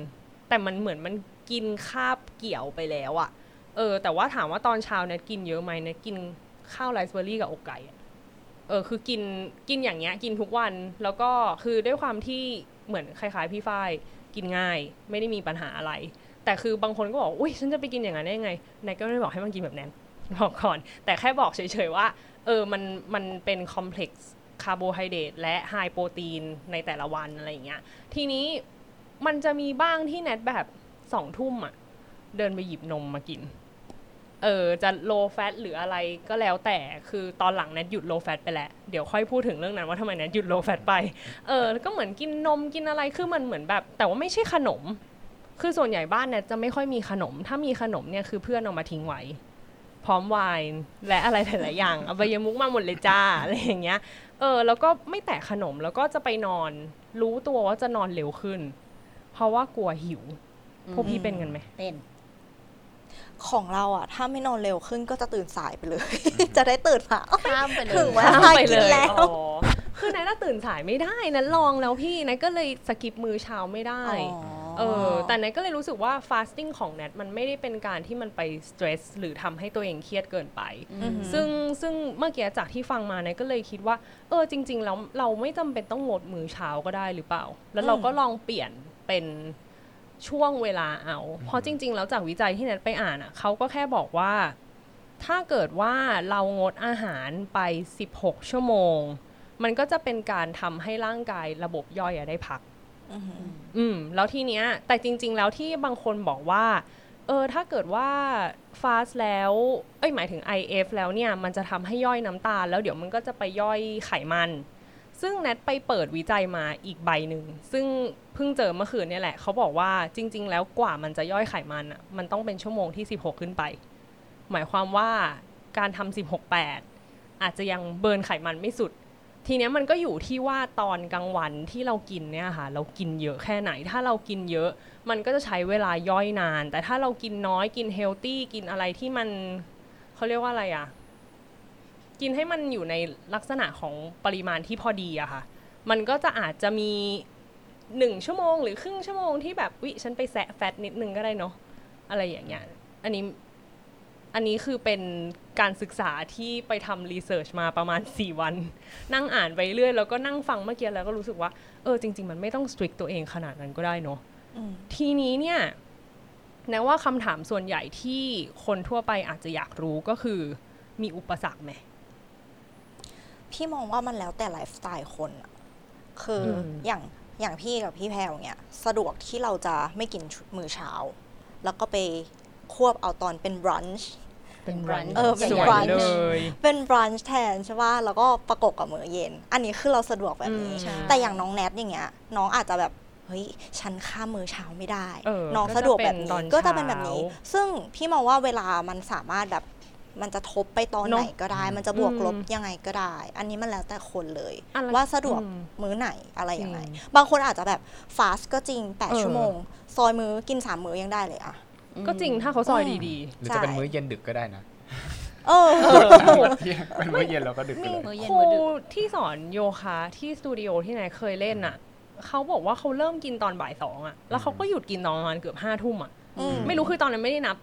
แต่มันเหมือนมันกินคาบเกี่ยวไปแล้วอะ เออ แต่ว่าถามว่าตอนเช้าเน็ตกินเยอะไหมเน็ตกินข้าวไรซ์เบอร์รี่กับอกไก่อะเออคือกินกินอย่างเงี้ยกินทุกวันแล้วก็คือด้วยความที่เหมือนคล้ายๆพี่ฝ้ายกินง่าย ไม่ได้มีปัญหาอะไร แต่คือบางคนก็บอกอุ้ยฉันจะไปกินอย่างนั้นได้ยังไงแนทก็ไม่ได้บอกให้มันกินแบบนั้นบอกก่อน แต่แค่บอกเฉยๆว่า เออมันมันเป็น complex คาร์โบไฮเดรตและ high โปรตีนในแต่ละวันอะไรอย่างเงี้ยทีนี้มันจะมีบ้างที่แนทแบบสองทุ่มอะเดินไปหยิบนมมากิน เออจะ low fat หรืออะไรก็แล้วแต่คือตอนหลังแนทหยุด low fat ไปแล้วเดี๋ยวค่อยพูดถึงเรื่องนั้นว่าทำไมแนทหยุด low fat ไปเออแล้วก็เหมือนกินนมกินอะไรคือมันเหมือนแบบ แต่ว่าไม่ใช่ขนม คือส่วนใหญ่บ้านแนทจะไม่ค่อยมีขนม ถ้ามีขนมเนี่ยคือเพื่อนเอามาทิ้งไว้พร้อมไวน์และอะไรหลายๆอย่างเอาใบยมุกมาหมดเลยจ้าอะไรอย่างเงี้ยเออแล้วก็ไม่แตะขนมแล้วก็จะไปนอน รู้ตัวว่าจะนอนเร็วขึ้น เพราะว่ากลัวหิวพวกพี่เป็นกันไหมเป็น ของเราอะถ้าไม่นอนเร็วขึ้นก็จะตื่นสายไปเลย จะได้ตื่นมาอ้าวข้ามไปเลยถึงเวลาข้ามไปกิเลนยแล้วอ๋อคือนัทน่ะตื่นสายไม่ได้นัทลองแล้วพี่นัทก็เลยสกิปมือเช้าไม่ได้เออแต่นัทก็เลยรู้สึกว่า fasting ของนัทมันไม่ได้เป็นการที่มันไป stress หรือทำให้ตัวเองเครียดเกินไปอืมซึ่งซึ่งเมื่อกี้จากที่ฟังมาเนี่ยก็เลยคิดว่า เออจริง ๆ แล้วเราไม่จำเป็นต้องงดมื้อเช้าก็ได้หรือเปล่า แล้วเราก็ลองเปลี่ยนเป็น ช่วงเวลาเอา เพราะจริง ๆ แล้วจากวิจัยที่แนทไปอ่านอะเขาก็แค่บอกว่า ถ้าเกิดว่าเรางดอาหารไป 16 ชั่วโมง มันก็จะเป็นการทำให้ร่างกายระบบย่อยอะได้พักอืมอืม แล้วทีเนี้ย แต่จริง ๆ แล้วที่บางคนบอกว่า เออ ถ้าเกิดว่าฟาสแล้ว เอ้ย หมายถึง IF แล้วเนี่ย มันจะทำให้ย่อยน้ำตาล แล้วเดี๋ยวมันก็จะไปย่อยไขมัน ซึ่งแนทไปเปิดวิจัยมาอีกใบหนึ่ง ซึ่งเพิ่งเจอเมื่อคืนนี่แหละ เขาบอกว่าจริง ๆ แล้วกว่ามันจะย่อยไขมันอะ มันต้องเป็นชั่วโมงที่ 16 ขึ้นไป หมายความว่าการทำ16 8 อาจจะยังเบิร์นไขมันไม่สุด ทีเนี้ยมันก็อยู่ที่ว่าตอนกลางวันที่เรากินเนี่ยค่ะ เรากินเยอะแค่ไหน ถ้าเรากินเยอะ มันก็จะใช้เวลาย่อยนาน แต่ถ้าเรากินน้อยกินเฮลตี้กินอะไรที่มันเขาเรียกว่าอะไรอะ กินให้มันอยู่ในลักษณะของปริมาณที่พอดีอะค่ะ มันก็จะอาจจะมีหนึ่งชั่วโมงหรือครึ่งชั่วโมงที่แบบวิฉันไปแซะแฟตนิดนึงก็ได้เนาะอะไรอย่างเงี้ยอันนี้อันนี้คือเป็นการศึกษาที่ไปทำรีเสิร์ชมาประมาณ 4 วัน นั่งอ่านไปเรื่อยแล้วก็นั่งฟังเมื่อกี้แล้วก็รู้สึกว่าเออจริง ๆ มันไม่ต้องสตริกตัวเองขนาดนั้นก็ได้เนาะทีนี้เนี่ยแนะว่าคำถามส่วนใหญ่ที่คนทั่วไปอาจจะอยากรู้ก็คือมีอุปสรรคไหม พี่มองว่ามันแล้วแต่ไลฟ์สไตล์คนอะคืออมอย่างอย่างพี่กับพี่แพรวเนี่ย สะดวกที่เราจะไม่กินมื้อเช้า แล้วก็ไปควบเอาตอนเป็นบรันช์เป็น brunch เออเป็นสวย brunch เลยเป็นบรันช์แทนใช่ป่ะแล้วก็ประกบกับมื้อเย็น อันนี้คือเราสะดวกแบบนี้อืมใช่แต่อย่างน้องแนทอย่างเงี้ย น้องอาจจะแบบเฮ้ยฉันข้ามมื้อเช้าไม่ได้เออน้องก็จะสะดวกแบบเป็นตอนนี้ก็จะเป็นแบบนี้เช้าซึ่งพี่มองว่าเวลามันสามารถแบบ มันจะทบไปตอนเนอะไหนก็ได้ มันจะบวกอืมลบยังไงก็ได้ อันนี้มันแล้วแต่คนเลยอะไรว่าสะดวกอืมมื้อไหนอะไรยังไงจริงบางคนอาจจะแบบฟาสก็จริงเออ8ชั่วโมง ซอยมื้อกิน 3 มื้อยังได้เลยอะก็จริงถ้าเขาซอยอืมดีหรือจะเป็นใช่มื้อเย็นดึกก็ได้นะเออเที่ยงเป็นมื้อเย็นแล้วก็ดึกๆไปมีเลยมื้อเย็นครูมื้อดึกที่สอนโยคะที่สตูดิโอที่ไหนเคยเล่นอะเขาบอกว่าเขาเริ่มกินตอนบ่ายสองอะ แล้วเขาก็หยุดกินตอนประมาณเกือบห้าทุ่มอะอืมไม่รู้คือตอนนั้นไม่ได้นับ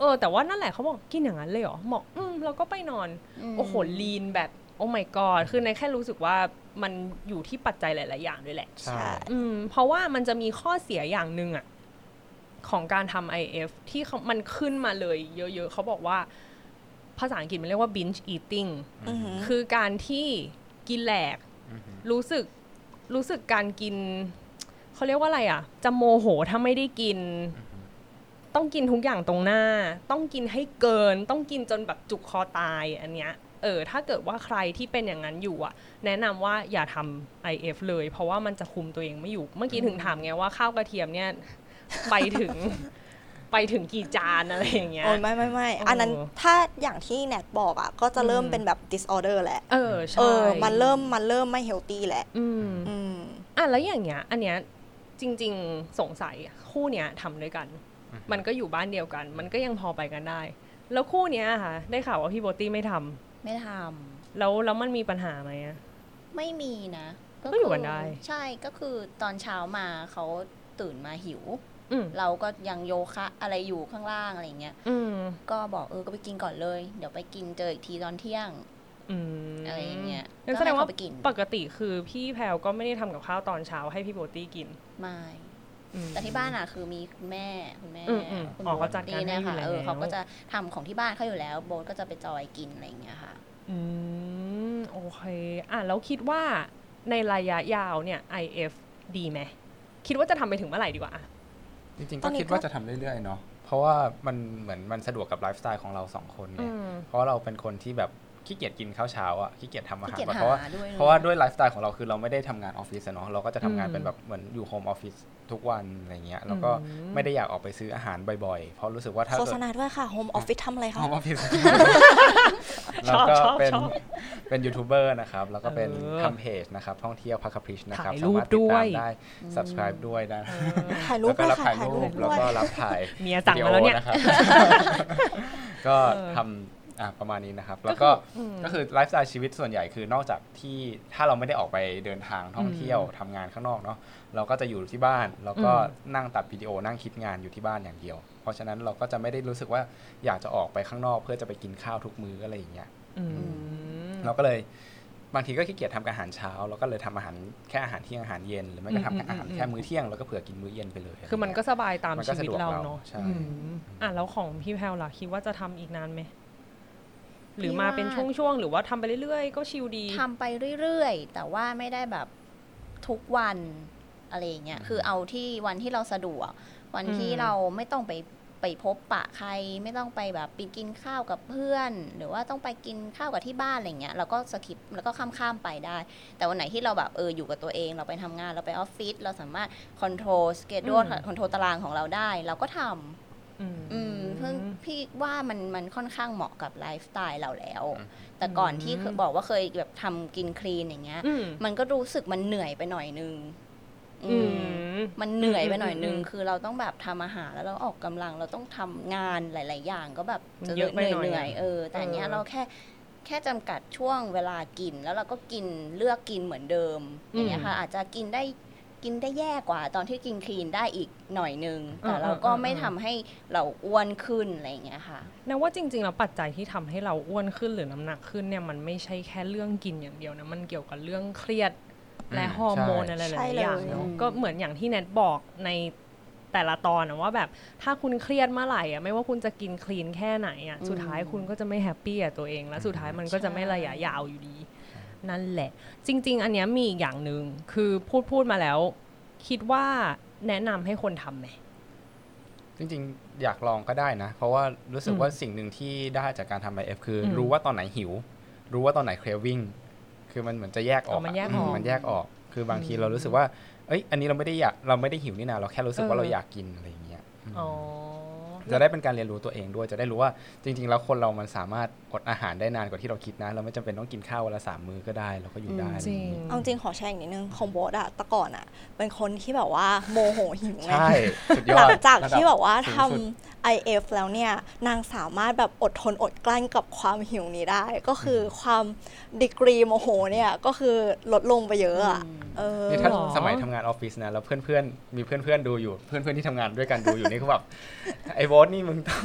เออแต่ว่านั่นแหละเขาบอกกินอย่างนั้นเลยเหรอบอกอืมแล้วก็ไปนอนมโอ้โหลีนแบบโอ้ my god คือในแค่รู้สึกว่ามันอยู่ที่ปัจจัยหลาย ๆ อย่างด้วยแหละใช่อืมเพราะว่ามันจะมีข้อเสียอย่างหนึ่งอะของการทำ IF ที่เขามันขึ้นมาเลยเยอะ ๆ เขาบอกว่า ภาษาอังกฤษมันเรียกว่า binge eating อือหือคือการที่กินแหลกอือฮึรู้สึกรู้สึกการกิน เขาเรียกว่าอะไรอะจะโมโหถ้าไม่ได้กิน ต้องกินทุกอย่างตรงหน้า ต้องกินให้เกิน ต้องกินจนแบบจุกคอตายอันเนี้ยเออถ้าเกิดว่าใครที่เป็นอย่างนั้นอยู่อะ แนะนำว่าอย่าทำ IF เลย เพราะว่ามันจะคุมตัวเองไม่อยู่ เมื่อกี้ถึงถามไงว่าข้าวกระเทียมเนี่ยไปถึง ไปถึงกี่จานอะไรอย่างเงี้ยโอ้ยไม่ไม่ไม่เอออัอันนั้นถ้าอย่างที่แนทบอกอะ ก็จะเริ่มอืมเป็นแบบ disorder แหละ เออใช่เออมันเริ่มมันเริ่มไม่ healthy แหละ อืมอืมอะแล้วอย่างเงี้ย อันเนี้ยจริง ๆสงสัยคู่เนี้ยทำด้วยกันอือฮึ มันก็อยู่บ้านเดียวกัน มันก็ยังพอไปกันได้ แล้วคู่เนี้ยค่ะ ได้ข่าวว่าพี่โบตี้ไม่ทำไม่ทแล้วแล้วมันมีปัญหาไหมอะำไม่มีนะก็อยู่กันได้ ใช่ก็คือตอนเช้ามาเขาตื่นมาหิวอืมเราก็ยังโยคะอะไรอยู่ข้างล่างอะไรเงี้ยอืมก็บอกเออก็ไปกินก่อนเลย เดี๋ยวไปกินเจออีกทีตอนเที่ยงอืมอะไรอย่างเงี้ยงั้นแสดงว่าก็ให้เขาไปกินปกติคือพี่แพลวก็ไม่ได้ทำกับข้าวตอนเช้าให้พี่โบตี้กิน ไม่อืม แต่ที่บ้านอะคือมีคุณแม่คุณแม่อืมอืมคุณอ๋อโบ๊ทเขาจัดการให้เนี่ยค่ะอยู่เออแล้วเขาก็จะทำของที่บ้านเขาอยู่แล้ว โบ๊ทก็จะไปจอยกินอะไรอย่างเงี้ยค่ะ อืมโอเคอะแล้วคิดว่าในระยะยาวเนี่ย IF ดีไหมคิดว่าจะทำไปถึงเมื่อไหร่ดีกว่าอะจริงๆ ก็ตอนนี้คิดว่าก็จะทำเรื่อยๆเนาะเพราะว่ามันเหมือนมันสะดวกกับไลฟ์สไตล์ของเราสองคนไงอืมเพราะเราเป็นคนที่แบบขี้เกียจกินข้าวเช้าอะขี้เกียจทำอาหารขี้เกียจเพราะว่าหาด้วยเพราะว่าด้วยไลฟ์สไตล์ของเราคือเราไม่ได้ทำงานออฟฟิศอะเนาะเราก็จะทำงานอืมเป็นแบบเหมือนอยู่ home office ทุกวันอะไรเงี้ยแล้วก็อืมไม่ได้อยากออกไปซื้ออาหารบ่อยๆ เพราะรู้สึกว่าถ้าโฆเกิษดณาด้วยค่ะ home office ทำอะไรโฮคะมออฟฟิศชแล้วอบก็ชอบเป็นชอบเป็นยูทูบเบอร์นะครับ แล้วก็เป็นเออทำเพจนะครับ ท่องเที่ยวพักพริชนะครับถ่ายสารูปมารถติดด้วตายมได้ subscribe ด้วยนะถ่ายรูปแล้วก็ด้วยรับค่ะถ่ายถ่ายรูรูปปแล้วด้วยก็รับถ่ายเมียสั่งมาแล้วเนี่ยวิดีโอนะครับก็เออทำอะประมาณนี้นะครับ แล้วก็อืมก็คือไลฟ์สไตล์ชีวิตส่วนใหญ่คือนอกจากที่ถ้าเราไม่ได้ออกไปเดินทางท่องเที่ยวทำงานข้างนอกเนาะ เราก็จะอยู่ที่บ้านแล้วก็อืมนั่งตัดวิดีโอนั่งคิดงานอยู่ที่บ้านอย่างเดียว เพราะฉะนั้นเราก็จะไม่ได้รู้สึกว่าอยากจะออกไปข้างนอกเพื่อจะไปกินข้าวทุกมื้ออะไรอย่างเงี้ยอืมเราก็เลยบางทีก็ขี้เกียจทำอาหารเช้าเราก็เลยทำอาหารแค่อาหารเที่ยงอาหารเย็นหรือไม่ก็ทำอืมอาหารอืมแค่มื้อเที่ยงแล้วก็เผื่อกินมื้อเย็นไปเลย คือมันก็สบายตามมันก็ชีวิตสะดวกเราเราเนาะใช่อืมอะแล้วของพี่แพลวล่ะคิดว่าจะทำอีกนานไหมหรือมาเป็นพี่ว่าช่วงๆหรือว่าทำไปเรื่อยๆ ก็ chill ดีทำไปเรื่อยๆ แต่ว่าไม่ได้แบบทุกวัน อะไรอย่างเงี้ยคือเอาที่วันที่เราสะดวก วันที่อืมเราไม่ต้องไปไปพบปะใครไม่ต้องไปแบบไปกินข้าวกับเพื่อน หรือว่าต้องไปกินข้าวกับที่บ้านอะไรเงี้ยเราก็ skip แล้วก็ข้ามข้ามๆไปได้ แต่วันไหนที่เราแบบเอออยู่กับตัวเอง เราไปทำงานเราไปออฟฟิศเราสามารถ control schedule control ตารางของเราได้ เราก็ทำอืมอืมเพิ่งพี่ว่ามันมันค่อนข้างเหมาะกับไลฟ์สไตล์เราแล้วอืมแต่ก่อนที่อืมบอกว่าเคยแบบทำกินคลีนอย่างเงี้ยอืมมันก็รู้สึกมันเหนื่อยไปหน่อยนึงอือื มมมันเหนื่อยไปหน่อยนึงอืมคือเราต้องแบบทำอาหารแล้วเราออกกำลังเราต้องทำงานหลาย ๆ อย่างก็แบบมันจะเยอะไปเหนื่อยหน่อยเหนื่อยเออ แต่อันเนี้ยเออเราแค่แค่จำกัดช่วงเวลากินแล้วเราก็กินเลือกกินเหมือนเดิมอย่างเงี้ยค่ะอาจจะกินได้กินได้แย่กว่า ตอนที่กินคลีนได้อีกหน่อยนึง แต่เราก็ไม่ทำให้เราอ้วนขึ้นอะไรอย่างเงี้ยค่ะนะว่าจริงๆแล้วปัจจัยที่ทำให้เราอ้วนขึ้นหรือน้ำหนักขึ้นเนี่ยมันไม่ใช่แค่เรื่องกินอย่างเดียวนะมันเกี่ยวกับเรื่องเครียด และอืมฮอร์โมนใช่อะไรหใช่ลายเลยๆอย่างเนาะอืมก็เหมือนอย่างที่แนทบอกในแต่ละตอนนะว่าแบบถ้าคุณเครียดเมื่อไหร่อะไม่ว่าคุณจะกินคลีนแค่ไหนอะสุดท้ายคุณก็จะไม่แฮปปี้กับตัวเอง และสุดท้ายมันก็จะไม่ระยะยาวอยู่ดี นั่นแหละ จริง ๆ อันเนี้ยมีอีกอย่างหนึ่งคือพูดพูดมาแล้ว คิดว่าแนะนำให้คนทำไหมจริง ๆ อยากลองก็ได้นะ เพราะว่ารู้สึกอืมว่าสิ่งหนึ่งที่ได้จากการทำ IF คืออมรู้ว่าตอนไหนหิว รู้ว่าตอนไหน craving คื อมันเหมือนจะแยกออกอ๋อมันแยกออกมมันแยกออก คือบางทีอืมเรารู้สึกว่า เอ้ย อันนี้เราไม่ได้อยากเราไม่ได้หิวนี่นาเราแค่รู้สึกว่าเออเราอยากกินอะไรอย่างเงี้ยมอ๋อ จะได้เป็นการเรียนรู้ตัวเองด้วย จะได้รู้ว่าจริง ๆ แล้วคนเรามันสามารถอดอาหารได้นานกว่าที่เราคิดนะ เราไม่จำเป็นต้องกินข้าววันละสามมื้อก็ได้เราก็อยู่ได้จริงเอาจริงขอแชร์อีกนิดนึงของโบทอะแต่ก่อนอะเป็นคนที่แบบว่าโมโหหิวไงใช่สุดยอหลัดงจากระดัที่แบบว่าทสูงสุดำ IF แล้วเนี่ยนางสามารถแบบอดทนอดกลั้นกับความหิวนี้ได้ ก็คือความดีกรีโมโหเนี่ยก็คือลดลงไปเยอะอะเออนี่ถ้าหรอสมัยทำงานออฟฟิศนะแล้วเพื่อนๆมีเพื่อนๆดูอยู่เพื่อนๆที่ทำงานด้วยกันดูอยู่นี่คือแบบไอ้โบอสนี่มึงต้อง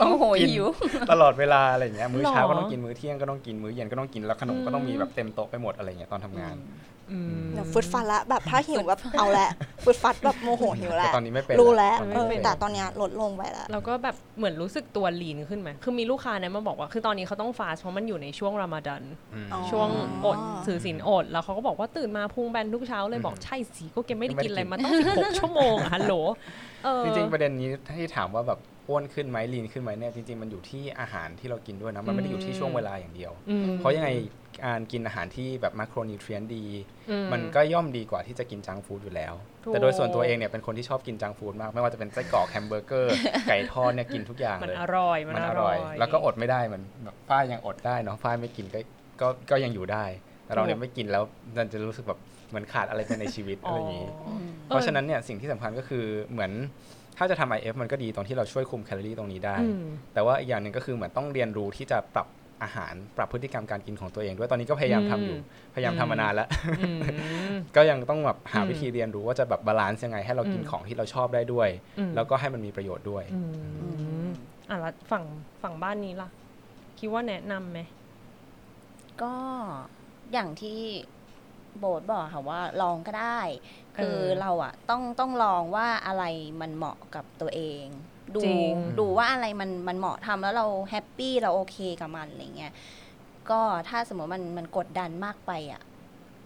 ต้องโอ้โหกินหิวตลอดเวลาอะไรอย่างเงี้ยมื้อเช้าหรอก็ต้องกินมื้อเที่ยงก็ต้องกินมื้อเย็นก็ต้องกินแล้วขนมก็ต้องมีแบบเต็มโต๊ะไปหมดอะไรอย่างเงี้ยตอนทำงานอืมเดี๋ยวฟึดฟัดละแบบถ้าหิวแบบเอาละฟึดฟัดแบบโมโหหิวแหแต่ละตอนนี้ไม่เป็นรู้แล้วตอนเอนี้อไม่เป็นแต่ตอนเนี้ยลดลงไปแล้วแล้วก็แบบเหมือนรู้สึกตัวลีนขึ้นไหมคือมีลูกค้าเนี่ยมาบอกว่าคือตอนนี้เขาต้องฟาสต์เพราะมันอยู่ในช่วงรามฎอนอืมอ๋อช่วงอดถือศีลอด แล้วเขาก็บอกว่าตื่นมาพุงแบนทุกเช้าเลยบอกใช่สิก็แกไม่ได้กินอะไรมาต้อง16ชั่วโมงอะฮัลโหลเออจริงๆประเด็นนี้ที่ถามว่าแบบ อ้วนขึ้นไหมลีนขึ้นไหมเนี่ยจริงๆมันอยู่ที่อาหารที่เรากินด้วยนะมันไม่ได้อยู่ที่ช่วงเวลาอย่างเดียวอืมเพราะยังไงการกินอาหารที่แบบ macronutrient ดีอืมมันก็ย่อมดีกว่าที่จะกิน junk food อยู่แล้วถูกแต่โดยส่วนตัวเองเนี่ยเป็นคนที่ชอบกิน junk food มาก ไม่ว่าจะเป็นไส้กรอกแฮมเบอร์เกอร์ ไก่ทอดเนี่ยกินทุกอย่างมันเลยอร่อยมันมันอร่ร่อยแล้วก็อดไม่ได้เหมือนแบบฝ้ายยังอดได้เนาะฝ้ายไม่กินก็ก็ก็ยังอยู่ได้แต่เราเนี่ยไม่กินแล้วมันจะรู้สึกแบบเหมือนขาดอะไรไปในชีวิตอะไรอย่างนี้ เพราะฉะนั้นเนี่ยสิ่งที่สำคัญก็คือเหมือน ถ้าจะทำ IF มันก็ดีตรงที่เราช่วยคุมแคลอรี่ตรงนี้ได้อืมแต่ว่าอีกอย่างหนึ่งก็คือเหมือนต้องเรียนรู้ที่จะปรับอาหาร ปรับพฤติกรรมการกินของตัวเองด้วย ตอนนี้ก็พยายามทำอยู่ พยายามทำมานานแล้วอืมก็ยังต้องแบบหาอืมวิธีเรียนรู้ว่าจะแบบ balance ยังไง ให้เรากินอืมของที่เราชอบได้ด้วยอืมแล้วก็ให้มันมีประโยชน์ด้วยอืมอะแล้วฝั่งฝั่งบ้านนี้ล่ะ คิดว่าแนะนำไหม ก็อย่างที่โบทบอกค่ะว่าลองก็ได้ คือเออเราอะต้องต้องลองว่าอะไรมันเหมาะกับตัวเอง ดูจริงดูว่าอะไรมันมันเหมาะทำแล้วเรา happy เราโอเคกับมันอะไรเงี้ยก็ถ้าสมมติมันมันกดดันมากไปอะ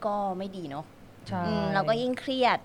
ก็ไม่ดีเนาะใช่อืมเราก็ยิ่งเครียด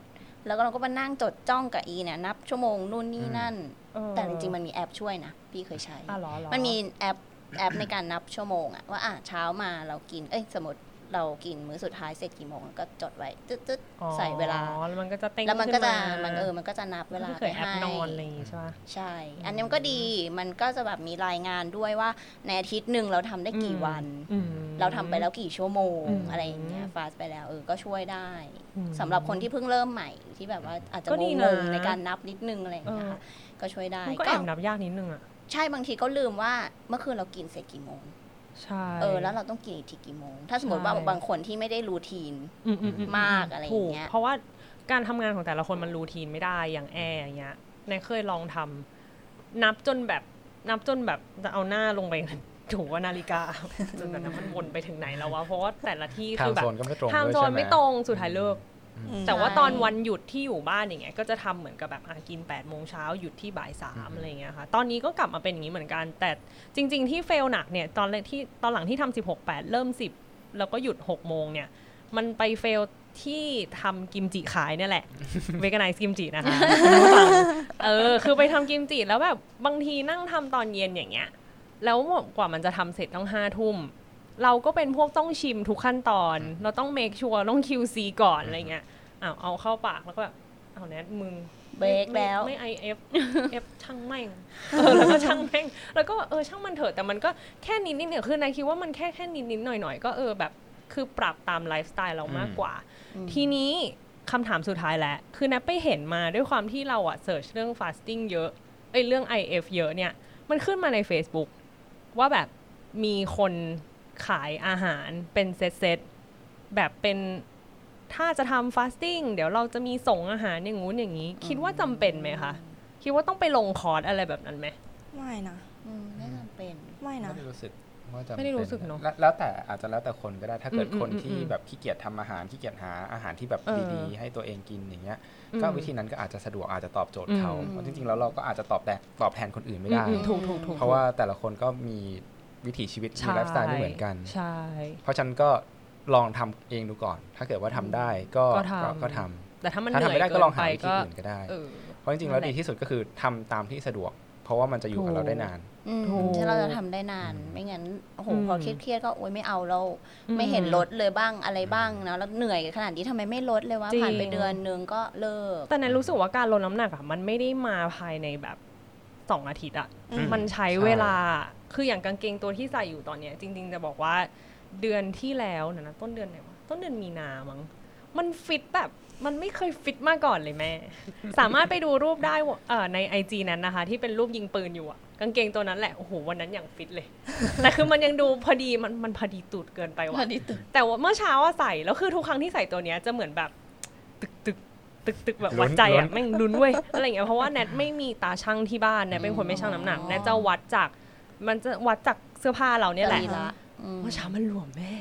แล้วก็เราก็มานั่งจดจ้องกับอีเนี่ยนับชั่วโมงนู่นนี่นั่นเออแต่จริงๆ มันมีแอปช่วยนะ พี่เคยใช้อะเหรอเหรอมันมีแอปแอปในการนับชั่วโมงอะว่าอะเช้ามาเรากิน เอ้ยสมมติ เรากินมื้อสุดท้ายเสร็จกี่โมงก็จดไว้ตึ๊ดตึ๊ดอ๋อใส่เวลาแล้วมันก็จะเต้งแล้วมันก็จะขึ้ามันเออมันก็จะนับเวลาก็ไปเคยแอปให้นอนอะไรอย่างงี้ใช่ปะใช่ อันนี้มันก็ดีมันก็จะแบบมีรายงานด้วยว่าในอาทิตย์หนึ่งเราทำได้กี่วันอืมเราทำไปแล้วกี่ชั่วโมงอืมอะไรอย่างเงี้ยฟาสไปแล้วเออก็ช่วยได้อืมสำหรับคนที่เพิ่งเริ่มใหม่ที่แบบว่าอาจจะก็งดีงนะๆในการนับนิดนึงอะไรอย่างเงี้ยเออค่ะก็ช่วยได้มันก็แอบนับยากนิดนึงอะใช่บางทีก็ลืมว่าเมื่อคืนเรากินเสร็จกี่โมง ใช่เออแล้วเราต้องกินอีกทีกี่โมง ถ้าสมมติว่าใช่บางคนที่ไม่ได้รูทีนอือือืมากอะไรอย่างเงี้ยถูกเพราะว่าการทำงานของแต่ละคนมันรูทีนไม่ได้อย่างแอร์อย่างเงี้ยในเคยลองทำนับจนแบบนับจนแบบจะเอาหน้าลงไปถูว่านาฬิกาจนแบบนั้นมันวนไปถึงไหนแล้ววะเพราะว่าแต่ละที่ทาคืงอแบโซบนก็ไม่ตรงไทม์ด้วยโซใช่นไหมไม่ตรงสุดท้ายเลิกอืม แต่ว่าใช่ตอนวันหยุดที่อยู่บ้านอย่างเงี้ยก็จะทำเหมือนกับแบบอะกิน8ปดโมงเช้าหยุดที่บ่ายสามอะไรเงี้ยค่ะตอนนี้ก็กลับมาเป็นอย่างนี้เหมือนกัน แต่จริง ๆ ที่เฟลหนักเนี่ยตอนแรกที่ตอนหลังที่ทำสิบหกแปดเริ่มสิบแล้วก็หยุดหกโมงเนี่ย มันไป fail ที่ทำกิมจิขายเนี่ยแหละเวกไนซ์กิมจินะคะคุณผู้ฟังเออคือไปทำกิมจิแล้วแบบบางทีนั่งทำตอนเย็นอย่างเงี้ย แล้วกว่ามันจะทำเสร็จต้องห้าทุ่ม เราก็เป็นพวกต้องชิมทุกขั้นตอน เราต้อง make sure ต้อง QC ก่อนอะไรเงี้ยอ้าวเอาเข้าปากแล้วก็แบบเอาแนทมึงเบรกแล้วไม่ IF IF ช่างแม่งเออแล้วก็ช่างแม่ง แล้วก็เออช่างมันเถอะแต่มันก็แค่นิดนิดเนี่ยคือนายคิดว่ามันแค่แค่นิดนิดหน่อยหน่อยๆก็เออแบบคือปรับตามไลฟ์สไตล์เรามากกว่า ทีนี้คำถามสุดท้ายแหละ คือนับไปเห็นมาด้วยความที่เราอะเสิร์ชเรื่อง fasting เยอะเอ้ยเรื่อง IF เยอะเนี่ย มันขึ้นมาใน Facebook ว่าแบบมีคน ขายอาหารเป็นเซตเซตๆแบบเป็นถ้าจะทำ fasting เดี๋ยวเราจะมีส่งอาหารอย่างงู้นอย่างนี้ คิดว่าจำเป็นไหมคะ คิดว่าต้องไปลงคอร์สอะไรแบบนั้นไหมไม่นะอืมไม่จำเป็นไม่นะไม่ได้รู้สึกว่าจะไม่ได้รู้สึกเนอะแล้วแล้วแต่อาจจะแล้วแต่คนก็ได้ถ้าเกิดอืมคนอืมที่อืมแบบขี้เกียจทำอาหารขี้เกียจหาอาหารที่แบบเออดีๆให้ตัวเองกินอย่างเงี้ยอืมก็วิธีนั้นก็อาจจะสะดวกอาจจะตอบโจทย์เขาอืมเพราะจริงๆแล้วเราก็อาจจะตอบแทนตอบแทนคนอื่นไม่ได้อืมถูกถูกถูกเพราะว่าแต่ละคนก็มี วิถีชีวิตมีใช่ไลฟ์สไตล์ไม่เหมือนกันใช่เพราะฉะนันก็ลองทำเองดูก่อน ถ้าเกิดว่าทำได้ก็ก็ทำก็ทำแต่ถ้ามันถ้าเหนื่ทำอยไม่ได้ก็เกิลองนหาไปวิธีก็อื่นก็ได้เออเพราะจริงๆแล้วนั่นแหดีละที่สุดก็คือทำตามที่สะดวก เพราะว่ามันจะอยู่กับเราได้นานอืมถูกที่เราจะทำได้นาน ไม่งั้นโอ้โหอืมพอเครียดๆก็โอ๊ยไม่เอาแล้วอืมไม่เห็นลดเลยบ้างอะไรบ้างนะแล้วเหนื่อยขนาดนี้ทำไมไม่ลดเลยวะจริงผ่านไปเดือนนึงก็เลิก แต่ในรู้สึกว่าการลดน้ำหนักอะมันไม่ได้มาภายในแบบสองอาทิตย์อะอืมมันใช้เวลา คืออย่างกางเกงตัวที่ใส่อยู่ตอนเนี้ย จริง ๆ จะบอกว่าเดือนที่แล้วนะนะต้นเดือนไหนวะต้นเดือนมีนามั้งมันฟิตแบบมันไม่เคยฟิตมาก่อนเลยแม่ สามารถไปดูรูปได้ว่าเอ่อในไอจนั้นนะคะ ที่เป็นรูปยิงปืนอยู่อะกางเกงตัวนั้นแหละ โอ้โห วันนั้นอย่างฟิตเลย แต่คือมันยังดูพอดีมันมันพอดีตูดเกินไปว่ะพอดีตึกแต่ว่าเมื่อเช้าอะใส่ แล้วคือทุกครั้งที่ใส่ตัวเนี้ยจะเหมือนแบบ ตึกตึกตึกตึกแบบลุ้นวัดใจลุ้อะนแม่งลุ้นเว้ยอะไรอย่างเงี้ยเพราะว่าแนทไม่มีตาช่างที่บ้านแนทเป็นคนไม่ช่างน้ำหนักแนทจะวัดจาก มันจะวัดจากเสื้อผ้าเราเนี่ยแหละสรีระอืมเมื่อเช้ามันหลวมแม่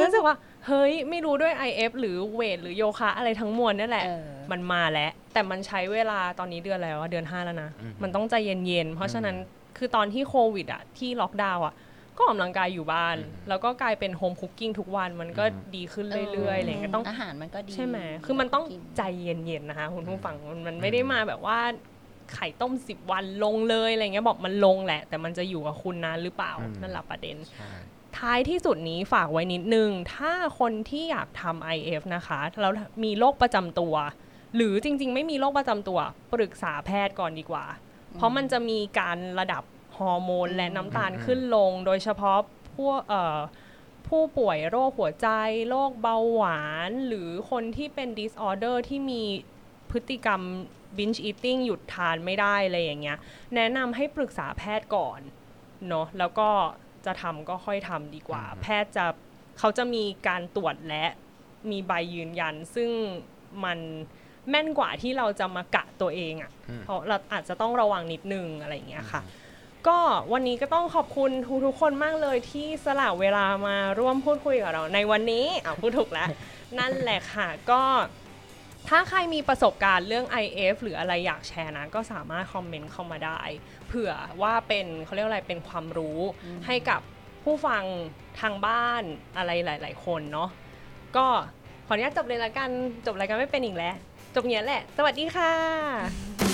รู้สึกว่า เฮ้ย ไม่รู้ด้วย IF หรือเวทหรือโยคะ อะไรทั้งมวลเนี่ยแหละเออมันมาแล้ว แต่มันใช้เวลาตอนนี้เดือนแล้วอะเดือนห้าแล้วนะอืมมันต้องใจเย็นๆ เพราะฉะนั้นคือตอนที่โควิดอะที่ล็อกดาวน์อะก็ออกกำลังกายอยู่บ้านอืมแล้วก็กลายเป็นโฮมคุกกิ้งทุกวันมันก็อืมดีขึ้นเรื่อยๆอะไรเงี้ยต้องอาหารมันก็ดีใช่ไหมคือมันต้องกิใจเย็นๆนะคะคุณผู้ฟังมันมันไม่ได้มาแบบว่า ไข่ต้มสิบวันลงเลยอะไรเงี้ยบอกมันลงแหละ แต่มันจะอยู่กับคุณนานหรือเปล่าอืมนั่นแหละประเด็นใช่ท้ายที่สุดนี้ฝากไว้นิดนึง ถ้าคนที่อยากทำ IF นะคะแล้วมีโรคประจำตัว หรือจริง ๆ ไม่มีโรคประจำตัว ปรึกษาแพทย์ก่อนดีกว่า เพราะมันจะมีการระดับฮอร์โมนและน้ำตาลอืมขึ้นลง โดยเฉพาะพวกเอ่อผู้ป่วยโรคหัวใจ โรคเบาหวาน หรือคนที่เป็น disorder ที่มีพฤติกรรม binge eating หยุดทานไม่ได้อะไรอย่างเงี้ย แนะนำให้ปรึกษาแพทย์ก่อนเนาะแล้วก็จะทำก็ค่อยทำดีกว่าอืมแพทย์จะเขาจะมีการตรวจและมีใบยืนยัน ซึ่งมันแม่นกว่าที่เราจะมากะตัวเองอะ่ะอืมเพราะเราอาจจะต้องระวังนิดนึงอะไรอย่างเงี้ยค่ะ ก็วันนี้ก็ต้องขอบคุณทุกทุกๆคนมากเลยที่สละเวลามาร่วมพูดคุยกับเรา ในวันนี้อ่าพูดถูกแล้ว นั่นแหละค่ะก็ ถ้าใครมีประสบการณ์เรื่อง IF หรืออะไรอยากแชร์นะ ก็สามารถคอมเมนต์เข้ามาได้ เผื่อว่าเป็นเขาเรียกว่าอะไรเป็นความรู้ให้กับผู้ฟังทางบ้านอะไรหลาย ๆ คนเนาะก็ขออนุญาตจบเลยละกัน จบรายการไม่เป็นอีกแล้ว จบเนี้ยแหละ สวัสดีค่ะ